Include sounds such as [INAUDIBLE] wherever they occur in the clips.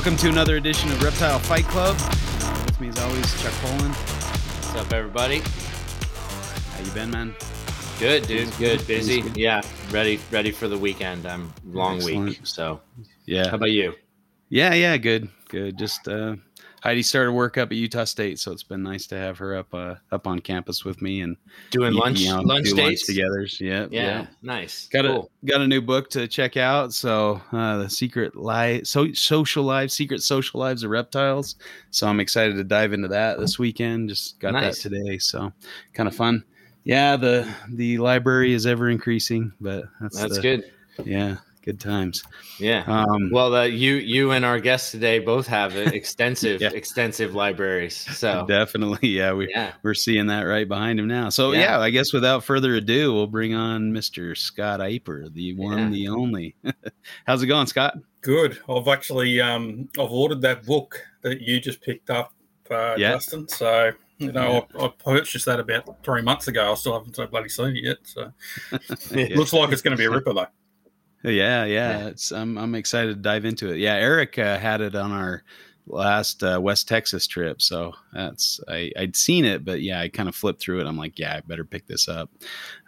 Welcome to another edition of Reptile Fight Club. With me, as always, Chuck Poland. What's up, everybody? How you been, man? Good, dude. Good. Busy. good. Yeah. Ready. Ready for the weekend. I'm long Excellent. week. So, yeah. how about you? yeah, yeah. Good, good. Just uh, Heidi started work up at Utah State, so it's been nice to have her up uh, up on campus with me and Doing you lunch. know, lunch do dates together. Yeah, Yeah. Nice. Got cool. a got a new book to check out. So uh, the secret life, so social lives, secret social lives of reptiles. So I'm excited to dive into that this weekend. Just got Nice. that today, so kind of fun. Yeah, the the library is ever increasing, but that's That's the- good. Yeah, good times. Yeah. Um, Well, uh, you you and our guest today both have uh, [LAUGHS] extensive Yeah. extensive libraries. So definitely, [LAUGHS] yeah, we yeah. we're seeing that right behind him now. So Yeah. yeah, I guess without further ado, we'll bring on Mr. Scott Eipper, the one, Yeah. the only. [LAUGHS] How's it going, Scott? Good. I've actually um I've ordered that book that you just picked up, uh, Yeah. Justin. So you know I, I purchased that about three months ago. I still haven't so bloody seen it yet. So Yeah. looks like it's going to be a ripper though. Yeah, yeah, Yeah. It's I'm I'm excited to dive into it. Yeah, Eric uh, had it on our last uh, West Texas trip, so that's I I'd seen it, but yeah, I kind of flipped through it. I'm like, yeah, I better pick this up.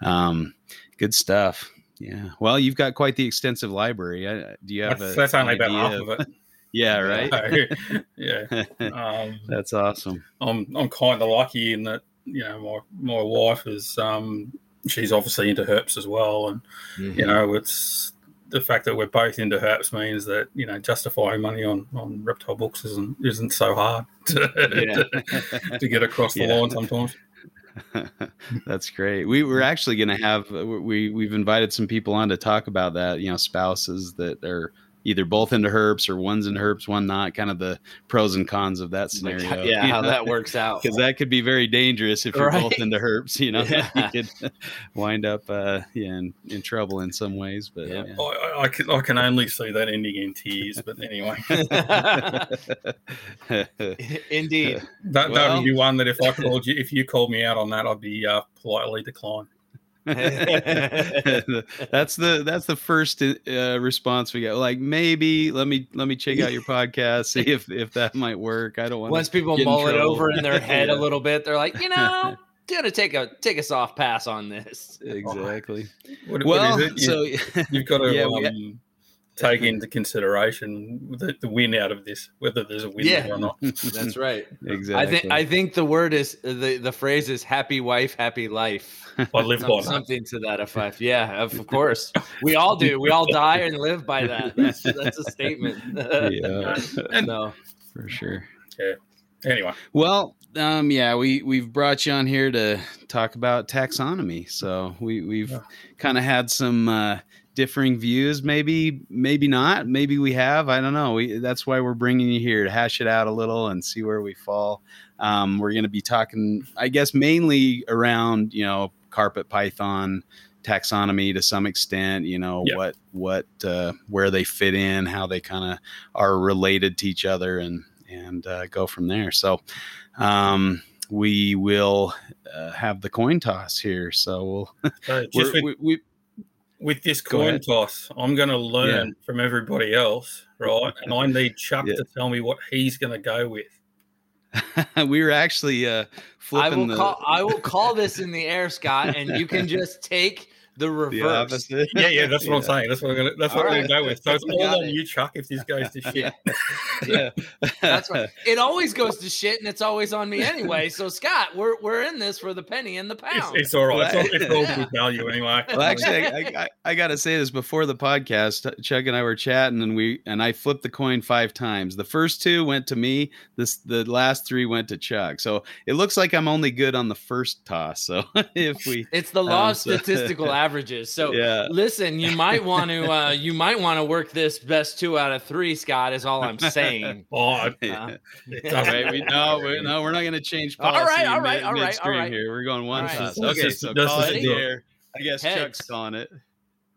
Um, good stuff. Yeah. Well, you've got quite the extensive library. I, do you have That's, a, that's only an about half of it. [LAUGHS] [LAUGHS] Yeah, right. [LAUGHS] Yeah. Um, that's awesome. I'm I'm kind of lucky in that you know my my wife is um she's obviously into herps as well, and Mhm. you know it's the fact that we're both into herps means that you know justifying money on on reptile books isn't isn't so hard to, Yeah. [LAUGHS] to get across the line sometimes. [LAUGHS] That's great. We were actually going to have we we've invited some people on to talk about that. You know, spouses that are either both into herps or one's in herps, one not. Kind of the pros and cons of that Like, scenario. yeah. How that works out. [LAUGHS] because that could be very dangerous if you're both Right. into herps. You know, [LAUGHS] Yeah. you could wind up uh, yeah in, in trouble in some ways. But Yeah. yeah. I, I, I can I can only see that ending in tears, but anyway, [LAUGHS] Indeed. that that Well- would be one that if I called you if you called me out on that, I'd be uh, politely decline. [LAUGHS] that's the that's the first uh, response we get. Like maybe let me let me check out your podcast, see if if that might work. I don't want Once people mull it over in their head Yeah. a little bit, they're like, you know, [LAUGHS] gonna take a take a soft pass on this. exactly. What, Well, what is it? You, so [LAUGHS] you've got to Yeah, um, take into consideration the, the win out of this, whether there's a win Yeah. or not. [LAUGHS] That's right. [LAUGHS] exactly. I think I think the word is the the phrase is happy wife, happy life. I live Some- by that. something to that effect. Yeah, of [LAUGHS] course. We all do. We all die and live by that. That's that's a statement. yeah, no. for sure. Yeah. Anyway, Well, um, yeah, we we've brought you on here to talk about taxonomy. So we we've Yeah. kind of had some uh, differing views. Maybe maybe not. Maybe we have. I don't know. We, that's why we're bringing you here to hash it out a little and see where we fall. Um, we're going to be talking, I guess, mainly around you know carpet python taxonomy to some extent. You know Yeah. what what uh, where they fit in, how they kind of are related to each other, and and uh, go from there. So um, we will uh, have the coin toss here. So we'll [LAUGHS] we're- with, we, we with this coin toss, I'm going to learn from everybody else, right? And I need Chuck Yeah. to tell me what he's going to go with. [LAUGHS] we were actually uh, I flipping will the, call I will call this in the air, Scott, and you can [LAUGHS] just take the the reverse. opposite. Yeah, yeah, that's what I'm [LAUGHS] saying. That's what I'm going to. That's what All I'm going to go with. So it's all on it. you, Chuck. If this goes to [LAUGHS] shit, Yeah. yeah. [LAUGHS] That's right. It always goes to shit, and it's always on me anyway. So Scott, we're we're in this for the penny and the pound. it's all right. It's all, it's all Yeah. good value anyway. Well, actually, I, I, I got to say this before the podcast. Chuck and I were chatting, and we and I flipped the coin five times. The first two went to me. This the last three went to Chuck. So it looks like I'm only good on the first toss. So if we, It's the law Um, of so- statistical averages. So yeah, listen, you might want to uh, [LAUGHS] you might want to work this best two out of three, Scott. Is all I'm saying. [LAUGHS] Oh, it yeah. doesn't. Right, we, no, we, [LAUGHS] no, we're not going to change policy. right, all right, mid- all right, all midstream right. Here, we're going one All right. toss. Okay, so let's call just it do here. I guess Heads. Chuck's calling it.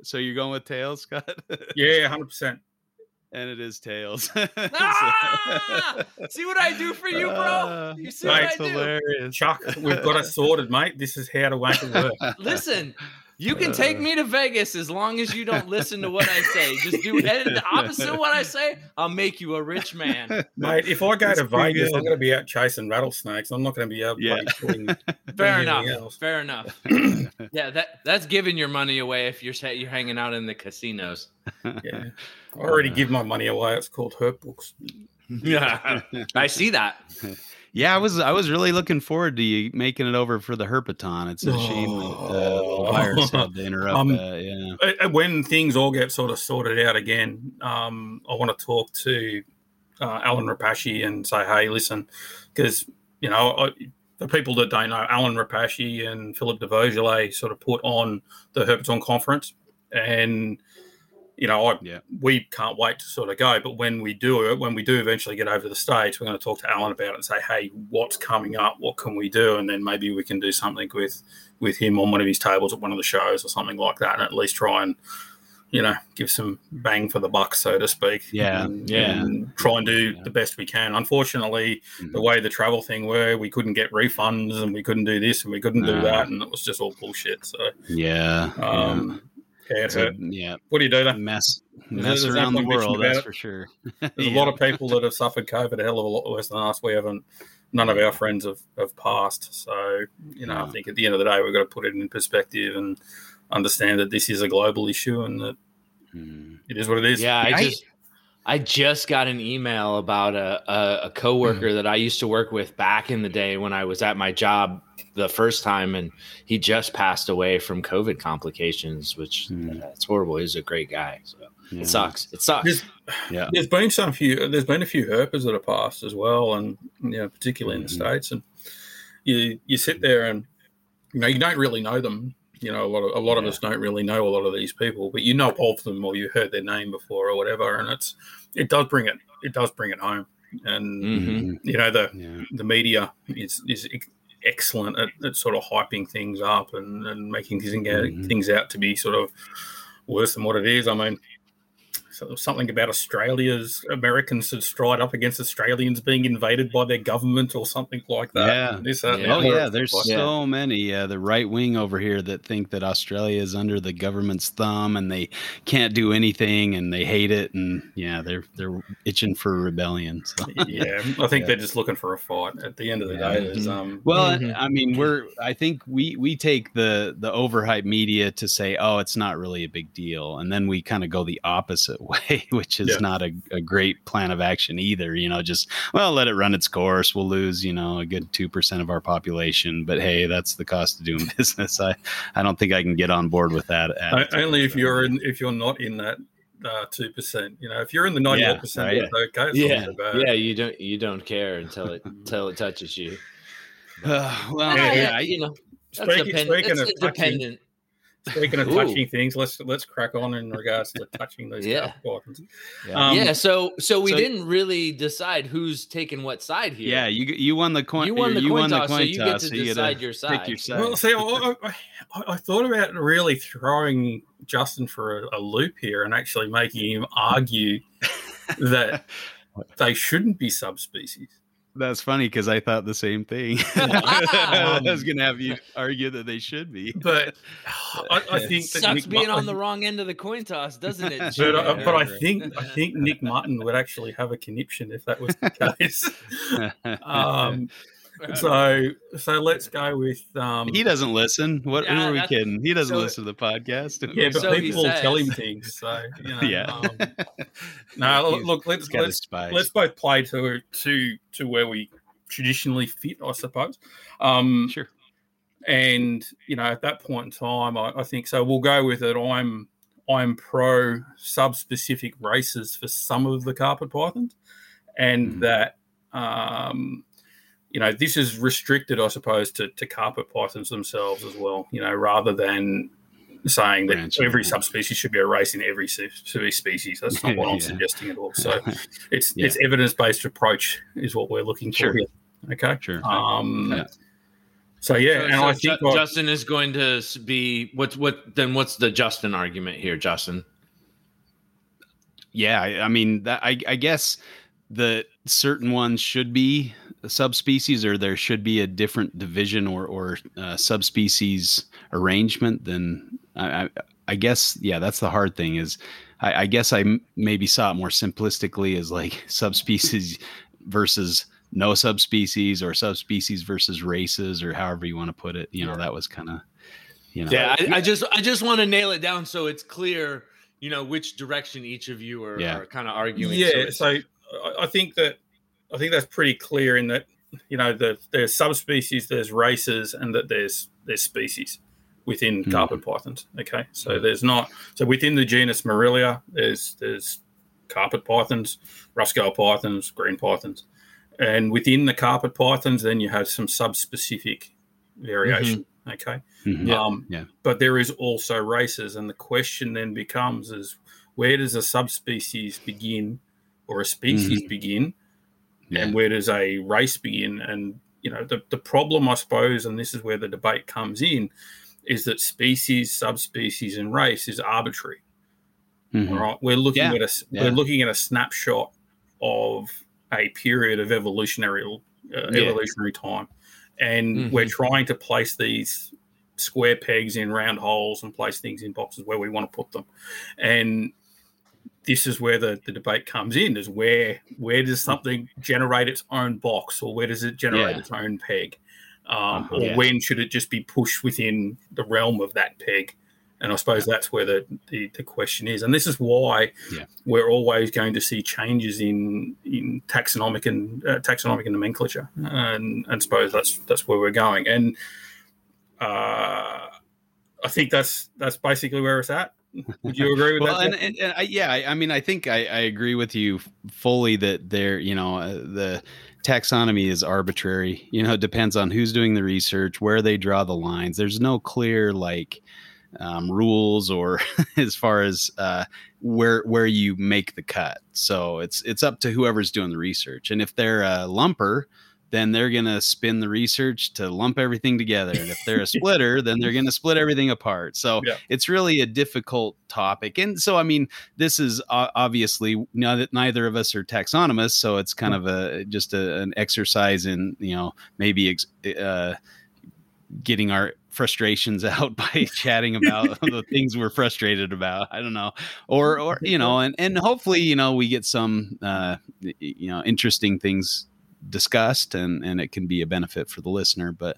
So you're going with tails, Scott? Yeah, hundred percent. and it is tails. Ah! See what I do for you, bro? Uh, You see what I do? hilarious. Chuck, we've got it sorted, mate. This is how to make it work. Listen, You can take me to Vegas as long as you don't listen to what I say. Just do [LAUGHS] the opposite of what I say. I'll make you a rich man. [LAUGHS] Mate, if I go That's to Vegas, good. I'm going to be out chasing rattlesnakes. I'm not going to be out Yeah. doing, doing [LAUGHS] Fair enough. else. Fair enough. [CLEARS THROAT] Yeah, that that's giving your money away if you're you're hanging out in the casinos. Yeah. I already give my money away. It's called Herp Books. Yeah, I see that. Yeah, I was I was really looking forward to you making it over for the Herpaton. It's a shame that uh, the virus had to [LAUGHS] interrupt Um, that. Yeah. Uh, uh, When things all get sort of sorted out again, um, I want to talk to uh, Alan Repashy and say, hey, listen, because, you know, I, for people that don't know, Alan Repashy and Philippe de Vosjoli sort of put on the Herpeton conference. And, you know, I, Yeah. we can't wait to sort of go. But when we do when we do eventually get over to the States, we're going to talk to Alan about it and say, hey, what's coming up? What can we do? And then maybe we can do something with with him on one of his tables at one of the shows or something like that, and at least try and you know give some bang for the buck, so to speak. Yeah, and, yeah. and try and do Yeah. the best we can. Unfortunately, Mhm. the way the travel thing were, we couldn't get refunds and we couldn't do this and we couldn't do that, and it was just all bullshit. So, Yeah. um, yeah, yeah. it So, hurt. yeah. what do you do then? Mess mess there's no around the world, that's it. for sure. There's [LAUGHS] Yeah. a lot of people that have suffered COVID a hell of a lot worse than us. We haven't. None of our friends have, have passed. So you know, I think at the end of the day, we've got to put it in perspective and understand that this is a global issue and that Mm. it is what it is. Yeah, I I- just I just got an email about a, a, a coworker that I used to work with back in the day when I was at my job the first time, and he just passed away from COVID complications, which Hmm. uh, it's horrible. He's a great guy, so Yeah. it sucks. It sucks. There's, Yeah. there's been some few. There's been a few herpers that have passed as well, and you know, particularly in the Mhm. states. And you you sit there and you know you don't really know them. You know, a lot of a lot of us don't really know a lot of these people, but you know of them or you heard their name before or whatever, and it's it does bring it it does bring it home. And Mhm. you know the Yeah. the media is is ex- excellent at, at sort of hyping things up and, and making things Mhm. things out to be sort of worse than what it is. I mean, so something about Australia's Americans had stride up against Australians being invaded by their government or something like that. Yeah. This, that, Yeah. Oh yeah, there's Like, Yeah. so many. Uh, the right wing over here that think that Australia is under the government's thumb and they can't do anything and they hate it and yeah, they're they're itching for rebellion. So. [LAUGHS] yeah, I think Yeah. they're just looking for a fight. At the end of the Yeah. day, there's um, Well, Mhm. I mean, we're I think we we take the the overhyped media to say, oh, it's not really a big deal, and then we kind of go the opposite way, [LAUGHS] which is Yeah. not a, a great plan of action either. You know, just well, let it run its course. We'll lose, you know, a good two percent of our population, but hey, that's the cost of doing [LAUGHS] business. I I don't think I can get on board with that. o- attitude. only if you're in, if you're not in that uh, two percent. You know, if you're in the ninety eight percent, right. it's okay. It's yeah, so bad. yeah. You don't you don't care until it [LAUGHS] until it touches you. Uh, [SIGHS] well, Yeah, yeah, you know. That's Speaking, depend- speaking that's of touching, dependent. Speaking of Ooh. touching things, let's let's crack on in regards to touching those. Yeah. yeah. buttons. yeah. Um, yeah, so so we so- didn't really decide who's taking what side here. yeah, you you won the coin. you won the you coin won the toss, so you toss. get to so you decide gotta your side. Your side. Well, see, I, I, I, I thought about really throwing Justin for a, a loop here and actually making him argue [LAUGHS] that [LAUGHS] they shouldn't be subspecies. That's funny because I thought the same thing. [LAUGHS] I was going to have you argue that they should be. But I, I [LAUGHS] think that Sucks Nick being Mut- on the wrong end of the coin toss, doesn't it? But, I, but I think I think Nick [LAUGHS] Martin would actually have a conniption if that was the case. Um, [LAUGHS] so so let's go with um, he doesn't listen. What who are we that's- kidding? He doesn't so- listen to the podcast. yeah, but So people tell him things. So you [LAUGHS] know, Yeah. Um, [LAUGHS] no, look, look, let's He's got his let's let's both play to to to where we traditionally fit, I suppose. Um, sure. and you know, at that point in time, I, I think so. We'll go with it. I'm I'm pro subspecific races for some of the carpet pythons, and Mhm. that um, you know this is restricted, I suppose, to, to carpet pythons themselves as well. You know, rather than saying that Branching every out. subspecies should be a race in every se- species. That's not what I'm [LAUGHS] suggesting at all. So [LAUGHS] it's Yeah. it's evidence based approach is what we're looking Sure. for here. Okay. Sure. Um, Yeah. So yeah, So- and so I think what- Justin is going to be what's what then what's the Justin argument here, Justin? yeah, I, I mean that I, I guess the certain ones should be subspecies or there should be a different division or, or uh, subspecies arrangement then I, I, I, guess yeah that's the hard thing is I, I guess I m- maybe saw it more simplistically as like [LAUGHS] subspecies versus no subspecies or subspecies versus races or however you want to put it you know that was kind of you know. Yeah I, I, just i just want to nail it down so it's clear you know which direction each of you are, yeah. are kind of arguing. Yeah so, so i think that I think that's pretty clear in that you know the, there's subspecies, there's races, and that there's there's species within mm. carpet pythons. Okay, so hmm. there's not so within the genus Morelia, there's there's carpet pythons, rough scale pythons, green pythons, and within the carpet pythons, then you have some subspecific variation. Mm-hmm. Okay, mm-hmm. Um, yeah. But there is also races, and the question then becomes: is where does a subspecies begin, or a species mm-hmm. begin? Yeah. and where does a race begin? And you know, the the problem, I suppose, and this is where the debate comes in, is that species, subspecies, and race is arbitrary. Mm-hmm. Right, we're looking yeah. at a yeah. we're looking at a snapshot of a period of evolutionary uh, evolutionary time, and mm-hmm. we're trying to place these square pegs in round holes and place things in boxes where we want to put them, and this is where the, the debate comes in is where where does something generate its own box or where does it generate yeah. its own peg? Um, uh-huh, or yeah. when should it just be pushed within the realm of that peg? And i suppose that's where the, the, the question is. And this is why yeah. we're always going to see changes in in taxonomic and uh, taxonomic and nomenclature. And and suppose that's that's where we're going. And uh, i think that's that's basically where it's at would you agree with well, that? And, and, and I, yeah, I, I, mean, I think I, I, agree with you fully that there, you know, uh, the taxonomy is arbitrary. You know, it depends on who's doing the research, where they draw the lines. There's no clear like um, rules or [LAUGHS] as far as uh, where where you make the cut. So it's it's up to whoever's doing the research. And if they're a lumper, then they're going to spin the research to lump everything together. And if they're a [LAUGHS] splitter, then they're going to split everything apart. So yeah. it's really a difficult topic. And so, I mean, this is obviously neither of us are taxonomists. So it's kind of a just a, an exercise in, you know, maybe ex- uh, getting our frustrations [LAUGHS] out by chatting about [LAUGHS] the things we're frustrated about. I don't know, or or you know, and and hopefully you know we get some uh, you know interesting things discussed and and it can be a benefit for the listener but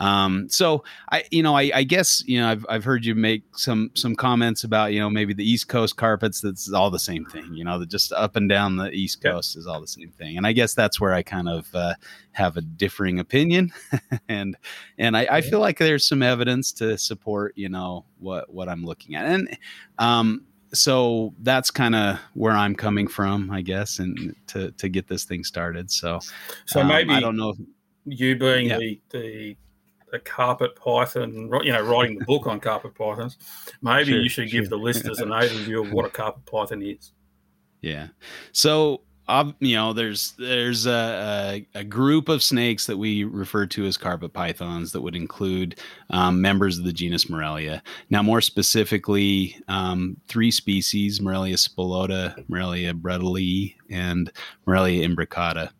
um so i you know i i guess you know i've, I've heard you make some some comments about you know maybe the east coast carpets that's all the same thing you know that just up and down the east coast is all the same thing and i guess that's where i kind of uh, have a differing opinion [LAUGHS] and and I, I feel like there's some evidence to support you know what what i'm looking at and um so that's kind of where I'm coming from, I guess, and to to get this thing started. So, so um, maybe I don't know. You being yeah. the, the the carpet python, you know, writing the book on carpet pythons, maybe sure, you should sure. give the listeners an [LAUGHS] overview of what a carpet python is. Yeah. So you know, there's there's a, a, a, group of snakes that we refer to as carpet pythons that would include um, members of the genus Morelia. Now, more specifically, um, three species: Morelia spilota, Morelia bredli, and Morelia imbricata.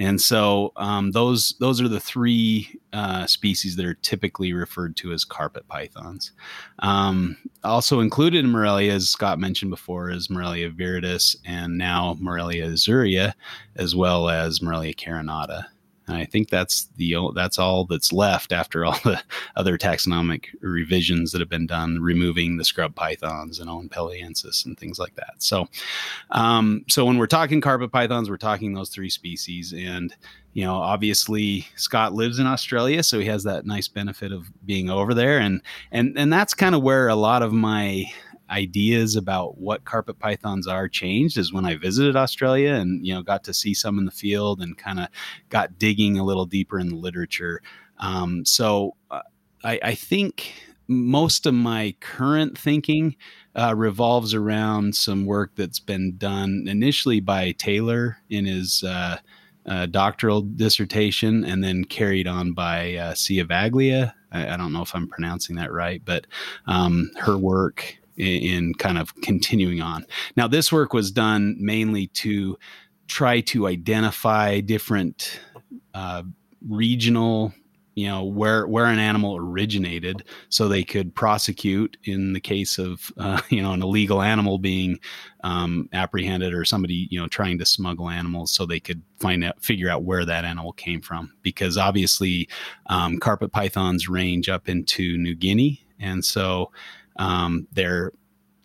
And so um, those those are the three uh, species that are typically referred to as carpet pythons. Um, also included in Morelia, as Scott mentioned before, is Morelia viridis and now Morelia azurea, as well as Morelia carinata. And I think that's the that's all that's left after all [LAUGHS] the other taxonomic revisions that have been done, removing the scrub pythons and Oenpelliensis and things like that. So, um, so when we're talking carpet pythons, we're talking those three species, and you know, obviously Scott lives in Australia, so he has that nice benefit of being over there, and and and that's kind of where a lot of my ideas about what carpet pythons are changed is when I visited Australia and you know got to see some in the field and kind of got digging a little deeper in the literature. Um, so uh, I, I, think most of my current thinking uh, revolves around some work that's been done initially by Taylor in his. Uh, uh, doctoral dissertation and then carried on by uh, Ciavaglia. I, I, don't know if I'm pronouncing that right, but um, her work in, in kind of continuing on. Now, this work was done mainly to try to identify different uh, regional you know where where an animal originated so they could prosecute in the case of uh, [LAUGHS] you know an illegal animal being um, apprehended or somebody you know trying to smuggle animals so they could find out figure out where that animal came from because obviously um, carpet pythons range up into new guinea and so um, they're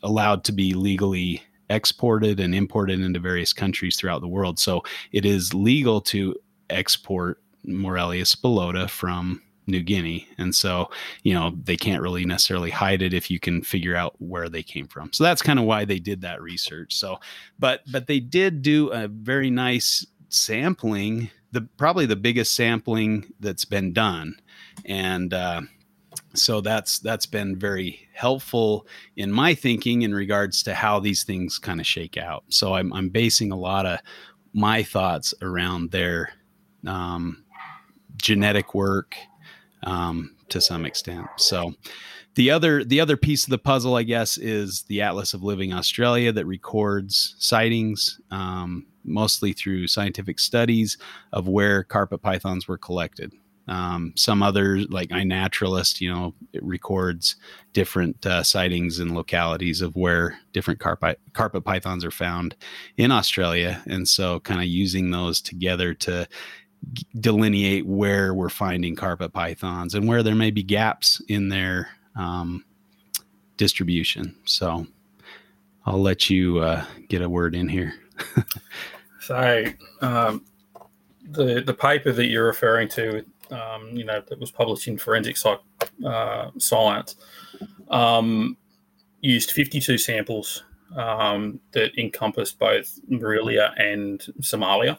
allowed to be legally exported and imported into various countries throughout the world so it is legal to export Morelia spilota from New Guinea. And so, you know, they can't really necessarily hide it if you can figure out where they came from. So that's kind of why they did that research. So, but but they did do a very nice sampling, the probably the biggest sampling that's been done. And uh so that's that's been very helpful in my thinking in regards to how these things kind of shake out. So I'm I'm basing a lot of my thoughts around their um, genetic work um, to some extent. So the other the other piece of the puzzle, I guess, is the Atlas of Living Australia that records sightings, um, mostly through scientific studies of where carpet pythons were collected. Um, some others, like iNaturalist, you know, it records different uh, sightings and localities of where different carpet carpet pythons are found in Australia, and so kind of using those together to delineate where we're finding carpet pythons and where there may be gaps in their um, distribution. So I'll let you uh, get a word in here. [LAUGHS] so um, the the paper that you're referring to, um, you know, that was published in Forensic Psych, uh, Science, um, used 52 samples um, that encompassed both Morelia and Simalia.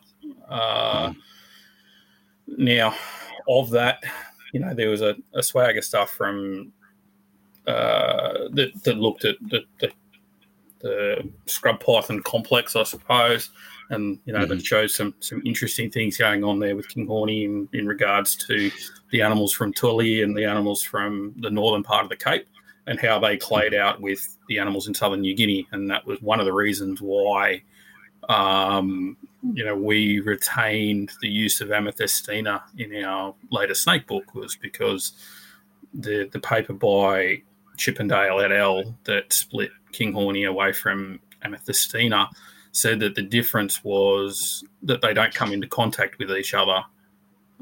Uh. Now, of that, you know, there was a, a swag of stuff from uh, that, that looked at the, the, the, scrub python complex, I suppose, and you know mm-hmm. that shows some some interesting things going on there with Kinghorni in, in regards to the animals from Tully and the animals from the northern part of the Cape and how they clayed out with the animals in southern New Guinea, and that was one of the reasons why um, you know, we retained the use of amethystina in our latest snake book was because the the paper by Chippindale et al. that split Kinghorni away from amethystina said that the difference was that they don't come into contact with each other,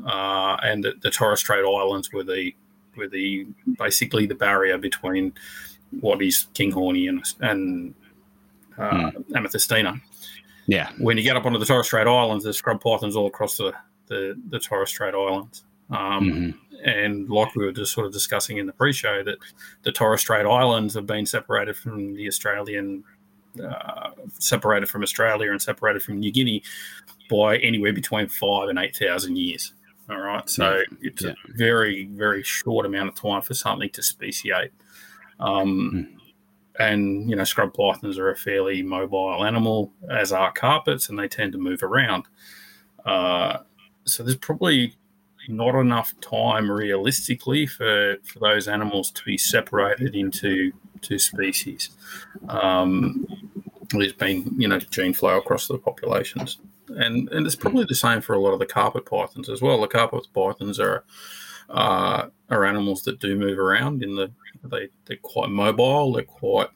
uh, and that the Torres Strait Islands were the were the basically the barrier between what is Kinghorni and and uh, mm. amethystina. Yeah. When you get up onto the Torres Strait Islands, there's scrub pythons all across the, the, the Torres Strait Islands. Um, mm-hmm. And like we were just sort of discussing in the pre-show, that the Torres Strait Islands have been separated from the Australian, uh, separated from Australia and separated from New Guinea by anywhere between five and eight thousand years. All right, so yeah. it's yeah. a very very short amount of time for something to speciate. Um, mm and you know scrub pythons are a fairly mobile animal as are carpets and they tend to move around uh, so there's probably not enough time realistically for, for those animals to be separated into two species um, there's been you know gene flow across the populations and and it's probably the same for a lot of the carpet pythons as well the carpet pythons are uh, are animals that do move around in the they they're quite mobile. They're quite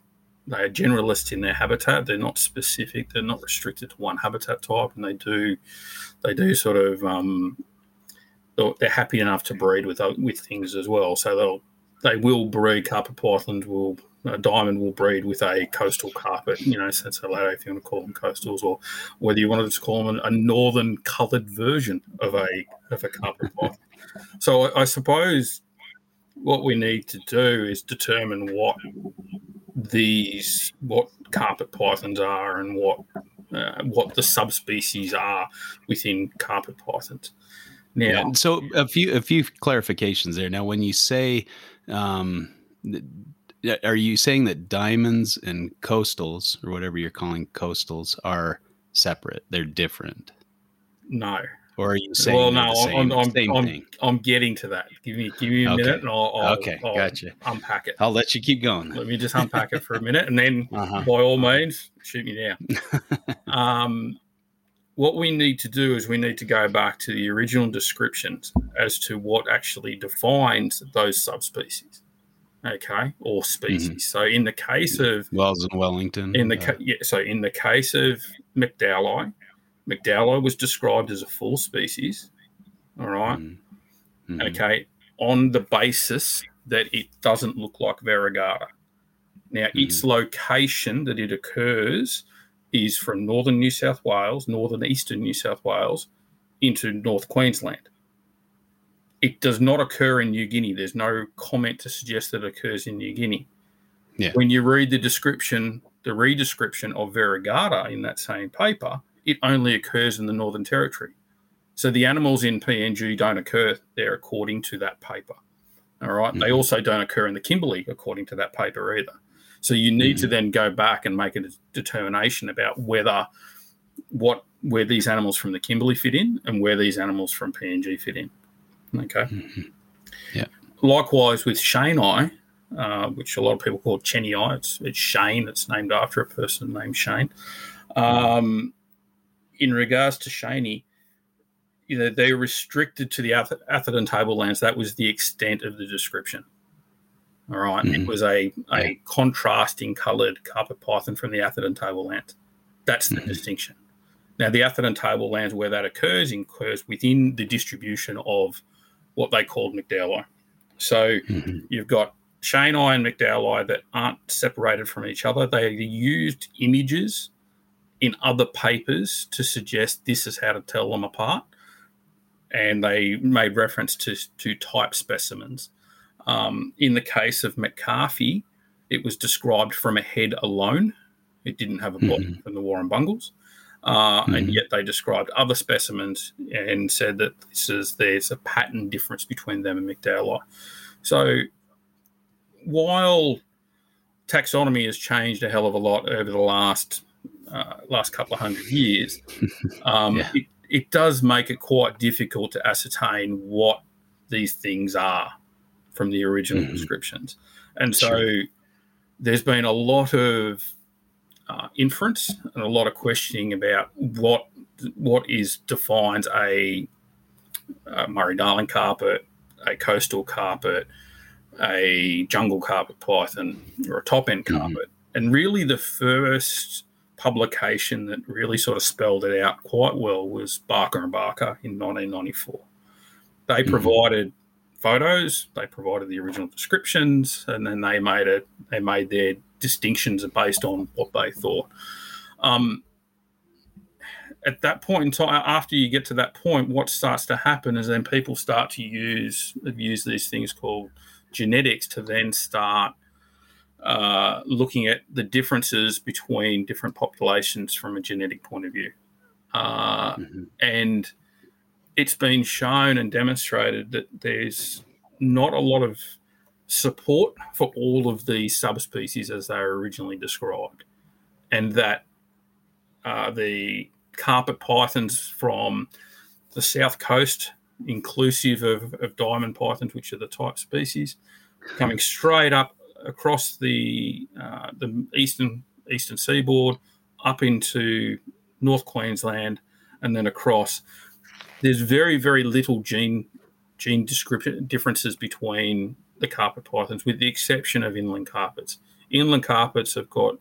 they're generalists in their habitat. They're not specific. They're not restricted to one habitat type, and they do they do sort of um, they're happy enough to breed with with things as well. So they'll they will breed carpet pythons. Will a diamond will breed with a coastal carpet, you know, sensu lato, if you want to call them coastals, or whether you wanted to call them a northern coloured version of a of a carpet [LAUGHS] python. So I, I suppose what we need to do is determine what these what carpet pythons are and what uh, what the subspecies are within carpet pythons. Now, yeah, so a few a few clarifications there. Now, when you say, um, are you saying that diamonds and coastals or whatever you're calling coastals are separate? They're different. No, or are you saying well no same, I'm, I'm, I'm, I'm, getting to that give me give me a okay. minute and I'll, I'll okay I'll gotcha unpack it I'll let you keep going let me just unpack it for a minute and then [LAUGHS] uh-huh. by all means shoot me down [LAUGHS] um, what we need to do is we need to go back to the original descriptions as to what actually defines those subspecies, okay, or species. Mhm. So in the case of Wells and Wellington. in the uh, yeah, so in the case of McDowell, McDowell was described as a full species. All right. mhm, mhm. Okay. On the basis that it doesn't look like variegata. Now, its location that it occurs is from northern New South Wales, northern eastern New South Wales, into North Queensland. It does not occur in New Guinea. There's no comment to suggest that it occurs in New Guinea. Yeah. When you read the description, the redescription of variegata in that same paper, it only occurs in the Northern Territory. So the animals in PNG don't occur there according to that paper. All right? They Mhm. also don't occur in the Kimberley according to that paper either. So you need to then go back and make a determination about whether what where these animals from the Kimberley fit in and where these animals from PNG fit in. Okay. Mhm. Yeah. Likewise with Shane Eye, uh, which a lot of people call Cheney Eye. It's, it's Shane. It's named after a person named Shane. Um, in regards to Shaney, you know, they restricted to the Ath- Atherton tablelands. That was the extent of the description. All right. It Mhm. was a, a contrasting coloured carpet python from the Atherton tablelands. That's the Mhm. distinction. Now, the Atherton tablelands, where that occurs, occurs within the distribution of what they called McDowell. So Mhm. you've got Shane Eye and McDowell that aren't separated from each other. They used images in other papers to suggest this is how to tell them apart. And they made reference to, to type specimens. Um, in the case of McCarthy, it was described from a head alone. It didn't have a body from the Warrumbungles. Uh, And Mhm. yet they described other specimens and said that this is there's a pattern difference between them and McDowell. So while taxonomy has changed a hell of a lot over the last uh, last couple of hundred years, [LAUGHS] um, Yeah. it, it does make it quite difficult to ascertain what these things are from the original Mhm. descriptions. And so Sure. there's been a lot of uh, inference and a lot of questioning about what what is defines a, a Murray Darling carpet, a coastal carpet, a jungle carpet python, or a top end Mhm. carpet. And really, the first publication that really sort of spelled it out quite well was Barker and Barker in 1994. They Mhm. provided photos, they provided the original descriptions, and then they made it. They made their distinctions based on what they thought. Um, at that point in time, after you get to that point, what starts to happen is then people start to use use these things called genetics to then start uh, looking at the differences between different populations from a genetic point of view. Uh, Mhm. and it's been shown and demonstrated that there's not a lot of support for all of these subspecies as they were originally described, and that uh, the carpet pythons from the south coast, inclusive of, of diamond pythons, which are the type species, coming straight up across the uh, the eastern eastern seaboard, up into North Queensland, and then across. There's very very little gene gene description differences between the carpet pythons, with the exception of inland carpets. Inland carpets have got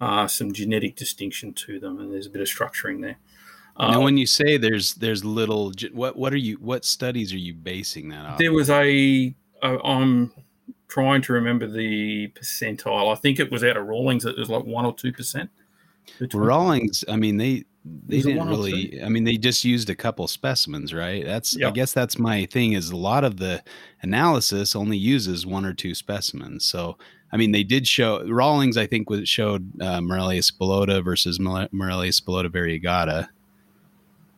uh, some genetic distinction to them, and there's a bit of structuring there. now, Uh, when you say there's there's little, what what are you what studies are you basing that on? There was a, a I'm trying to remember the percentile. I think it was out of Rawlings. It was like one or two percent. Rawlings, I mean they they didn't really. I mean they just used a couple specimens, right? That's Yeah. I guess that's my thing. Is a lot of the analysis only uses one or two specimens. So I mean they did show Rawlings. I think was showed uh, spilota versus Morelia spilota variegata.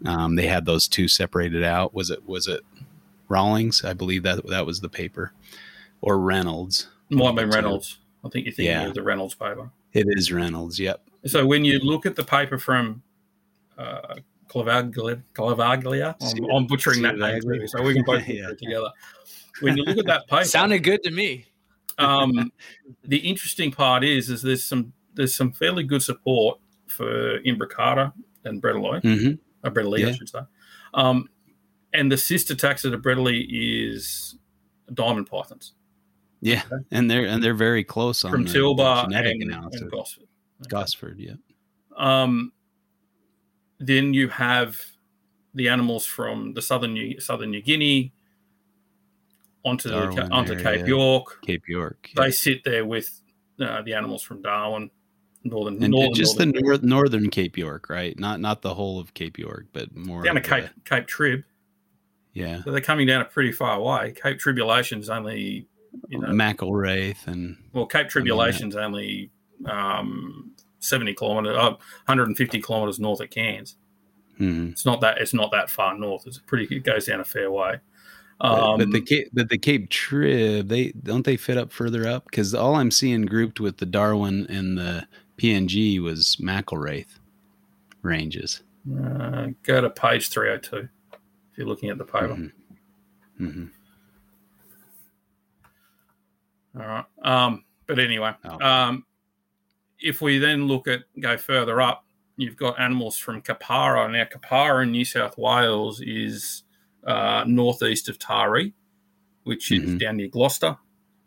Um, they had those two separated out. Was it was it Rawlings? I believe that that was the paper, or Reynolds. Might be Reynolds. I think you're thinking Yeah. of the Reynolds paper. It is Reynolds. Yep. So when you look at the paper from uh, Clavaglia, Clavaglia I'm, I'm butchering that name too, so we can both [LAUGHS] put Yeah. it together. When you look at that paper, Sounded good to me. um, [LAUGHS] the interesting part is, is there's some there's some fairly good support for imbricata and Bredaloy. hmm a Bredli, I should say. Um, and the sister taxa to Bredli is diamond pythons Yeah, and they're and they're very close on from the, the genetic and, analysis. and Gosford. Gosford, yeah. Um, then you have the animals from the southern New, southern New Guinea onto the, onto area. Cape York. Cape York. yeah. They sit there with uh, the animals from Darwin, northern, and northern, just northern, the north, northern Cape York, right? Not not the whole of Cape York, but more down to Cape the- Cape Trib. yeah, So they're coming down a pretty far way. Cape Tribulation's only, you know, McIlwraith and well, Cape Tribulation's only um, seventy kilometers, uh, 150 kilometers north of Cairns. mhm. It's not that. It's not that far north. It's pretty. It goes down a fair way. But- Um, but the Cape, but the Cape Trib, they don't they fit up further up because all I'm seeing grouped with the Darwin and the PNG was McIlwraith ranges. uh, go to page 302 if you're looking at the paper. Mhm. Mhm. All right. Um, but anyway, Oh. um, if we then look at go further up, you've got animals from Kapara. Now, Kapara in New South Wales is uh, northeast of Taree, which is Mhm. down near Gloucester,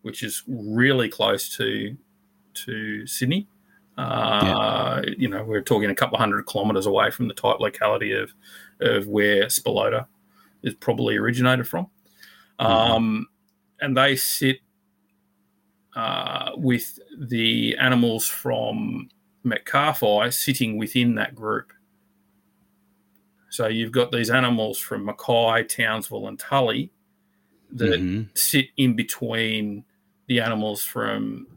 which is really close to to Sydney. Uh, You know, we're talking a couple of hundred kilometres away from the type locality of of where Spilota is probably originated from. Um, and they sit uh, with the animals from Metcalfei sitting within that group. So you've got these animals from Mackay, Townsville, and Tully that Mhm. sit in between the animals from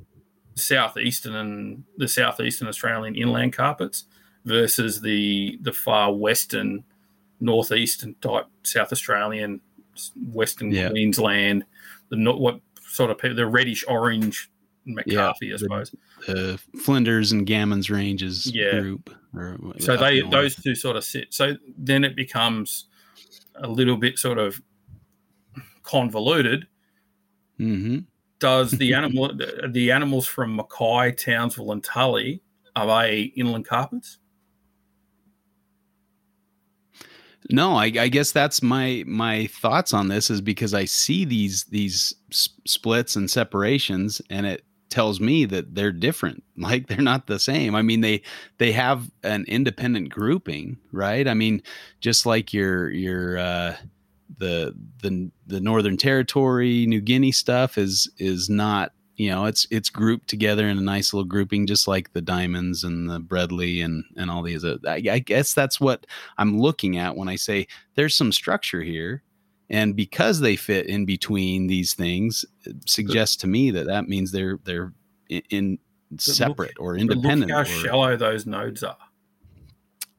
southeastern and the southeastern Australian inland carpets versus the the far western, northeastern type South Australian, Western. Queensland, the not what sort of people, the reddish orange McCarthy, I the- suppose. the Flinders and Gammons ranges Yeah. group. Or So they those two sort of sit. So then it becomes a little bit sort of convoluted. Mhm. Does the [LAUGHS] animal the animals from Mackay, Townsville, and Tully are they inland carpets? No, I, I guess that's my my thoughts on this is because I see these these splits and separations, and it tells me that they're different. [LAUGHS] Like they're not the same. I mean, they they have an independent grouping, right? I mean, just like your your uh, the the the Northern Territory, New Guinea stuff is is not you know it's it's grouped together in a nice little grouping, just like the diamonds and the Bredli and and all these. Uh, I, I guess that's what I'm looking at when I say there's some structure here. And because they fit in between these things, suggests to me that that means they're they're in, in separate or look independent. how or- shallow those nodes are.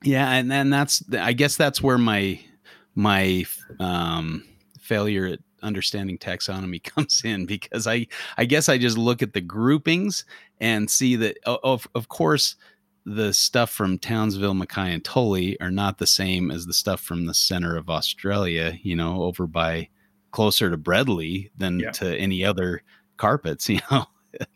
yeah, and then that's I guess that's where my my um, failure at understanding taxonomy [LAUGHS] comes in because I I guess I just look at the groupings and see that of of course the stuff from Townsville, Mackay, and Tully are not the same as the stuff from the center of Australia. You know, over by closer to Bredli than Yeah. to any other carpets. [LAUGHS] You know.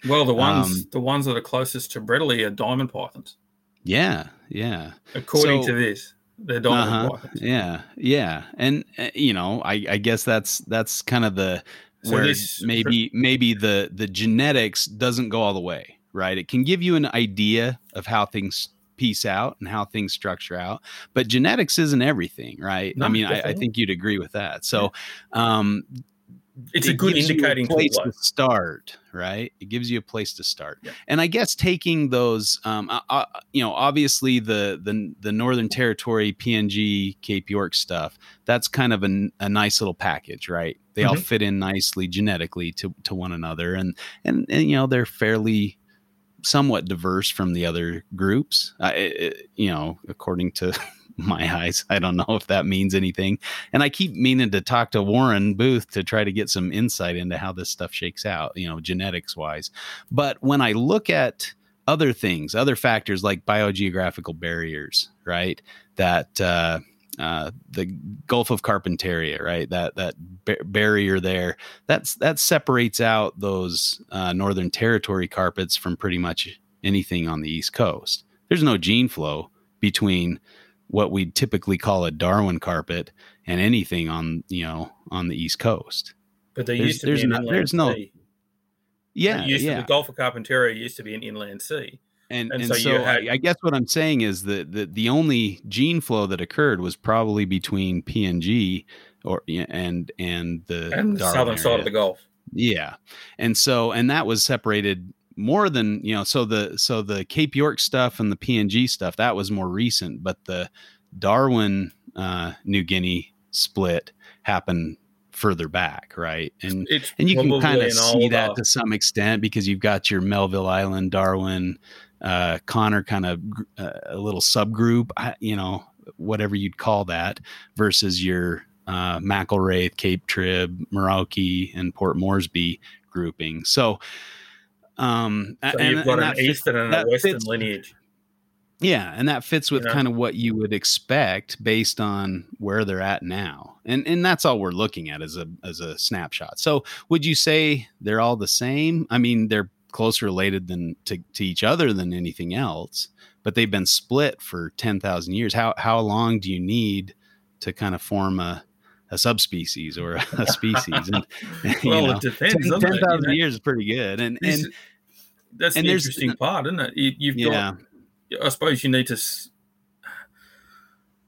Well, the ones Um, the ones that are closest to Bredli are diamond pythons, Yeah, yeah. according So- to this. They're diamond Uh-huh. Yeah, yeah, and uh, you know, I, I guess that's that's kind of the So where maybe maybe the the genetics doesn't go all the way, right? It can give you an idea of how things piece out and how things structure out, but genetics isn't everything, right? No, I mean, I, I think you'd agree with that. So, um, It's it a good indicating place to start, right? It gives you a place to start, Yeah. and I guess taking those, um, uh, you know, obviously the the the Northern Territory PNG Cape York stuff, that's kind of a, a nice little package, right? They all Mhm. fit in nicely genetically to to one another, and and, and you know they're fairly somewhat diverse from the other groups, uh, it- you know, according to. [LAUGHS] My eyes. I don't know [LAUGHS] if that means anything. And I keep meaning to talk to Warren Booth to try to get some insight into how this stuff shakes out, you know, genetics wise. But when I look at other things, other factors like biogeographical barriers, right? That uh, uh, the Gulf of Carpentaria, right? That that ba- barrier there, that's that separates out those uh, Northern Territory carpets from pretty much anything on the East Coast. There's no gene flow between what we'd typically call a Darwin carpet and anything on you know on the East Coast. But there There's- used to there's be inland there's no- Yeah, It used to, the Gulf of Carpentaria used to be an inland sea. and and and, so so, had- I, guess what I'm saying is that the, the only gene flow that occurred was probably between PNG or yeah, and and the And the southern side of the Gulf. Yeah. And so and that was separated more than, you know, so the so the Cape York stuff and the PNG stuff that was more recent, but the Darwin uh New Guinea split happened further back, right? And It's and you can kind of see that to some extent because you've got your Melville Island, Darwin, uh, Connor kind of uh, a little subgroup, you know, whatever you'd call that, versus your uh, McIlwraith, Cape Trib, Merauke, and Port Moresby grouping. So, um, So and- you've got an that fits- eastern and a western fits- lineage. yeah, and that fits with You know? kind of what you would expect based on where they're at now. And and that's all we're looking at as a as a snapshot. So, would you say they're all the same? I mean, they're closer related than to, to each other than anything else, but they've been split for 10,000 years. How how long do you need to kind of form a a subspecies or a [LAUGHS] species? And [LAUGHS] Well, know, it depends. 10? You 10,000 know, years is pretty good. And and that's and the interesting part, isn't it? You, you've yeah. got. I suppose you need to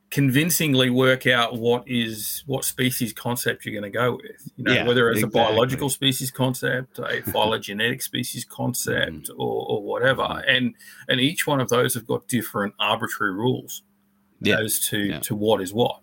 convincingly work out what is what species concept you're going to go with. You know, Yeah, whether it's exactly. a biological species concept, a [LAUGHS] phylogenetic species concept, Mm-hmm. or, or whatever. And and each one of those have got different arbitrary rules Yeah. as to to what is what.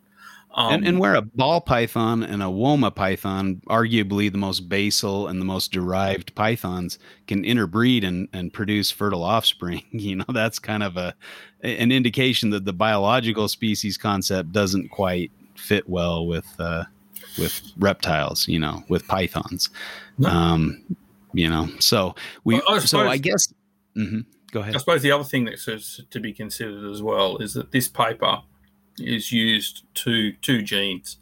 Um, and, and where a ball python and a woma python, arguably the most basal and the most derived pythons, can interbreed and, and produce fertile offspring, [LAUGHS] you know, that's kind of a an indication that the biological species concept doesn't quite fit well with uh, with reptiles, you know, with pythons. No. Um, you know, so we Well, I so I guess Mhm. go ahead. I suppose the other thing that's to be considered as well is that this paper is used to two genes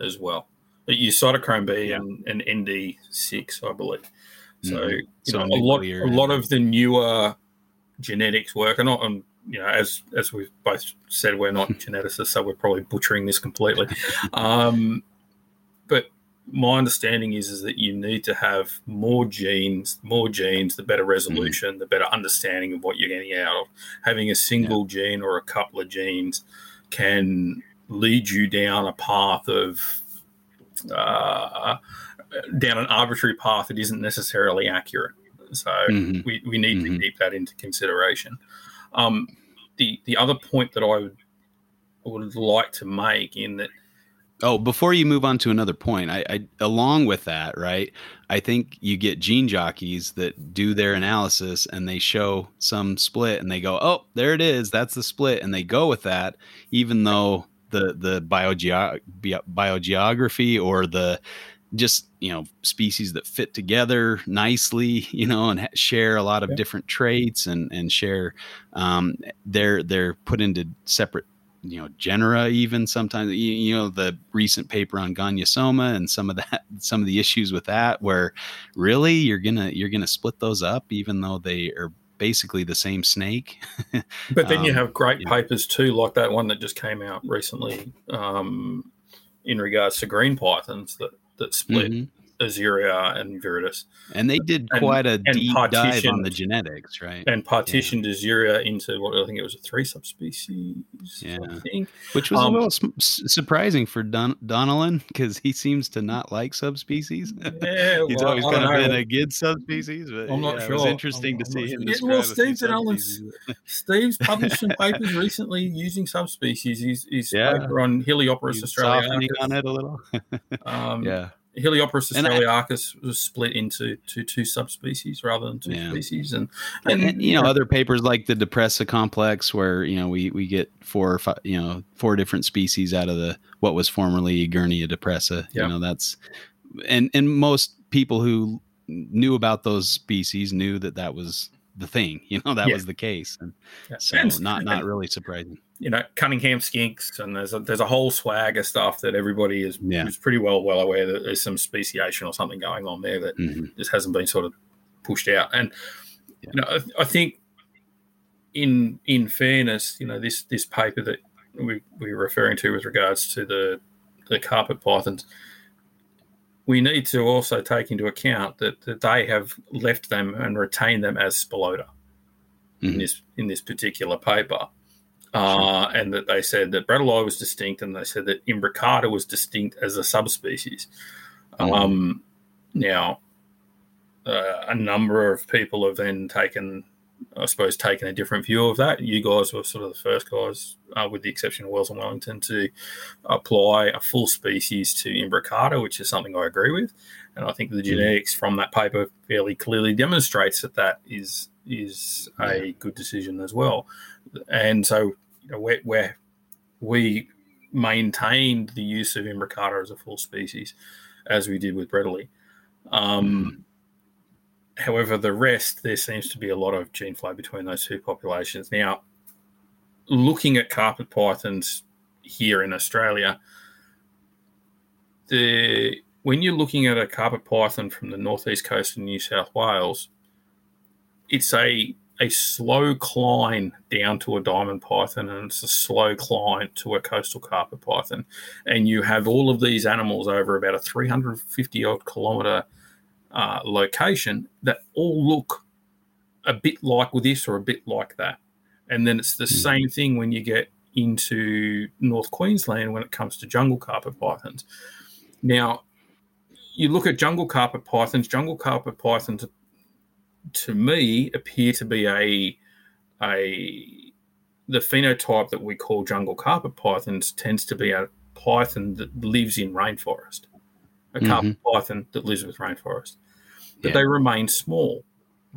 as well. It used cytochrome B Yeah. and, and ND6, I believe. So, Mhm. you know, a lot, nuclear a lot of the newer genetics work, and, not, and you know, as as we've both said, we're not [LAUGHS] geneticists, so we're probably butchering this completely. um, but my understanding is is that you need to have more genes, more genes, the better resolution, the better understanding of what you're getting out of. Having a single gene or a couple of genes can lead you down a path of uh, down an arbitrary path that isn't necessarily accurate. So Mhm. we, we need to Mhm. keep that into consideration. Um, the the other point that I would would like to make in that Oh, before you move on to another point, I, I along with that, right? I think you get gene jockeys that do their analysis and they show some split and they go, "Oh, there it is. That's the split," and they go with that, even though the the biogeo- biogeography or the just you know species that fit together nicely, you know, and ha- share a lot of Yeah. different traits and and share, um, they're they're put into separate you know genera even sometimes you, you know the recent paper on gonyosoma and some of that [LAUGHS] some of the issues with that where really you're gonna you're gonna split those up even though they are basically the same snake [LAUGHS] But then you Um, have great yeah. papers too, like that one that just came out recently um, in regards to green pythons that, that split Mhm. Azurea and Viridis and they did And- quite a and deep dive on the genetics right and partitioned Azurea into what I think it was a three subspecies. Yeah. Which was um, a little s- s- surprising for Don- Donnellan because he seems to not like subspecies Yeah, [LAUGHS] He's well, always kind of know. been against subspecies, but I'm not sure. it was interesting I'm- to I'm see him. Yeah, well, a [LAUGHS] Steve's published some papers recently using subspecies. His, his Yeah. paper on Heleioporus He's softening on it a little. [LAUGHS] Um, yeah, And I- australiacus was split into to two subspecies rather than two Yeah. species, and, and, and, you know other papers like the Depressa complex, where you know we we get four or five, you know four different species out of the what was formerly Egernia depressa. Yeah. You know that's and and most people who knew about those species knew that that was the thing. [LAUGHS] You know that Yeah. was the case, and Yeah. so And- not not and, really surprising. you know Cunningham skinks, and there's a, there's a whole swag of stuff that everybody is, Yeah. is pretty well well aware that there's some speciation or something going on there that Mhm. just hasn't been sort of pushed out. And you know, I, I think in in fairness, you know, this this paper that we, we're referring to with regards to the the carpet pythons, we need to also take into account that, that they have left them and retained them as Spilota mm-hmm. in this in this particular paper. Uh, and that they said that Bredli was distinct, and they said that Imbricata was distinct as a subspecies. Mm-hmm. Um, now, uh, a number of people have then taken I suppose, taken a different view of that. You guys were sort of the first guys, uh, with the exception of Wells and Wellington, to apply a full species to imbricata, which is something I agree with. And I think the hmm. genetics from that paper fairly clearly demonstrates that that is is a good decision as well. And so, you know, where, where we maintained the use of imbricata as a full species, as we did with Bredli. Um, mm However, the rest, there seems to be a lot of gene flow between those two populations. Now, looking at carpet pythons here in Australia, the when you're looking at a carpet python from the northeast coast of New South Wales, it's a a slow climb down to a diamond python and it's a slow climb to a coastal carpet python. And you have all of these animals over about a 350 odd kilometre uh, location that all look a bit like this or a bit like that. And then it's the mm. same thing when you get into North Queensland when it comes to jungle carpet pythons. Now, you look at jungle carpet pythons, jungle carpet pythons to me appear to be a a the phenotype that we call jungle carpet pythons tends to be a python that lives in rainforest a carpet mm-hmm. python that lives with rainforest. But yeah. they remain small.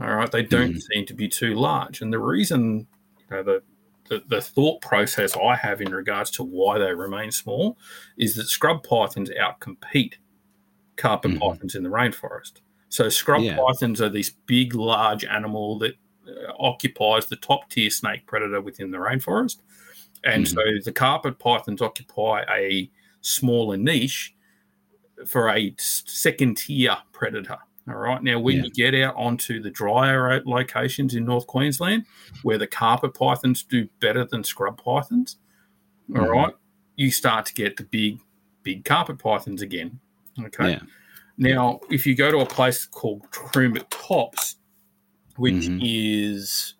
All right. They don't mm-hmm. seem to be too large. And the reason, you know, the, the, the thought process I have in regards to why they remain small is that scrub pythons outcompete carpet mm-hmm. pythons in the rainforest. So scrub yeah. pythons are this big, large animal that uh, occupies the top tier snake predator within the rainforest. And mm-hmm. so the carpet pythons occupy a smaller niche for a second tier predator. All right. Now, when yeah. you get out onto the drier locations in North Queensland, where the carpet pythons do better than scrub pythons, mm-hmm. all right, you start to get the big, big carpet pythons again. Okay. Yeah. Now, if you go to a place called Croombit Tops, which mm-hmm. is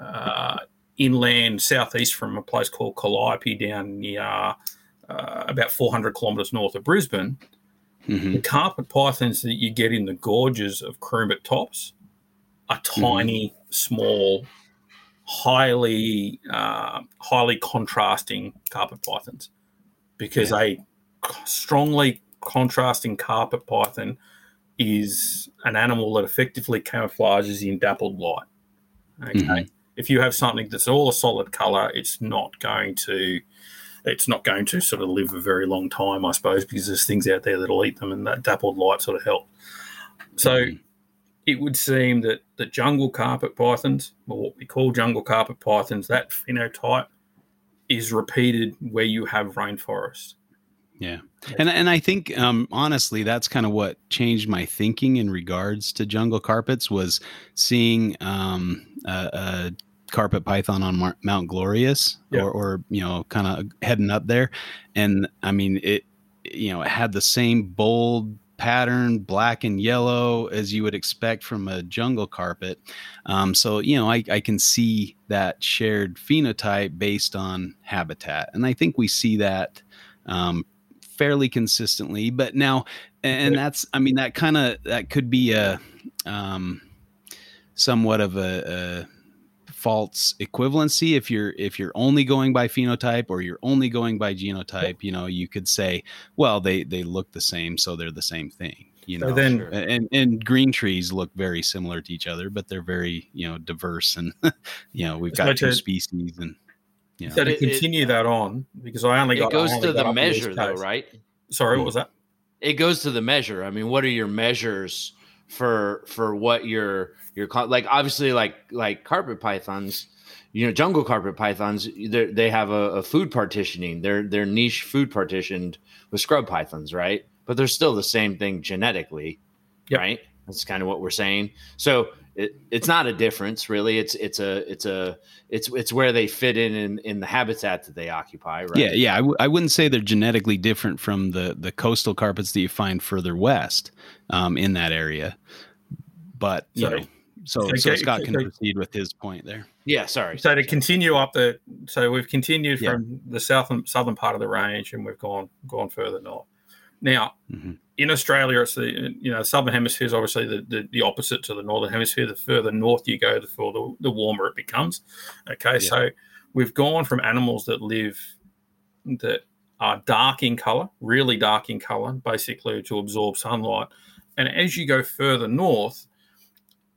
uh, inland southeast from a place called Calliope down near uh, about 400 kilometres north of Brisbane, Mm-hmm. The carpet pythons that you get in the gorges of Croombit Tops are mm-hmm. tiny, mm-hmm. small, highly uh, highly contrasting carpet pythons because yeah. a strongly contrasting carpet python is an animal that effectively camouflages in dappled light. Okay. Mm-hmm. If you have something that's all a solid color, it's not going to it's not going to sort of live a very long time, I suppose, because there's things out there that'll eat them, and that dappled light sort of help. So mm. it would seem that the jungle carpet pythons, or what we call jungle carpet pythons, that phenotype is repeated where you have rainforest. Yeah. And and I think um, honestly that's kind of what changed my thinking in regards to jungle carpets was seeing um, a, a carpet python on Mar- Mount Glorious yeah. or, or, you know, kind of heading up there. And I mean, it, you know, it had the same bold pattern, black and yellow, as you would expect from a jungle carpet. Um, so, you know, I, I can see that shared phenotype based on habitat. And I think we see that um, fairly consistently. But now, and that's, I mean, that kind of, that could be a, um, somewhat of a, a false equivalency. If you're if you're only going by phenotype or you're only going by genotype you know you could say well they they look the same so they're the same thing you know? so then, and and green trees look very similar to each other but they're very you know diverse and [LAUGHS] you know we've got two to, species and you know. so to continue it, that on because i only got, it got goes to the measure though right? Sorry what hmm. was that? It goes to the measure. I mean what are your measures for for what your your like obviously like like carpet pythons you know jungle carpet pythons they they have a, a, food partitioning they're they're niche food partitioned with scrub pythons right but they're still the same thing genetically yep. right that's kind of what we're saying so it, it's not a difference really. It's it's a it's a it's it's where they fit in in, in the habitat that they occupy. Right? Yeah, yeah. I w- I wouldn't say they're genetically different from the the coastal carpets that you find further west um, in that area, but you So- know. So, so so Scott can so- proceed with his point there. Yeah. Sorry. So to continue up the, so we've continued Yeah. from the southern southern part of the range, and we've gone gone further north. Now, Mhm. in Australia, it's the you know southern hemisphere is obviously the, the, the opposite to the northern hemisphere. The further north you go, the further the warmer it becomes. Okay, so we've gone from animals that live that are dark in color, really dark in color, basically to absorb sunlight, and as you go further north,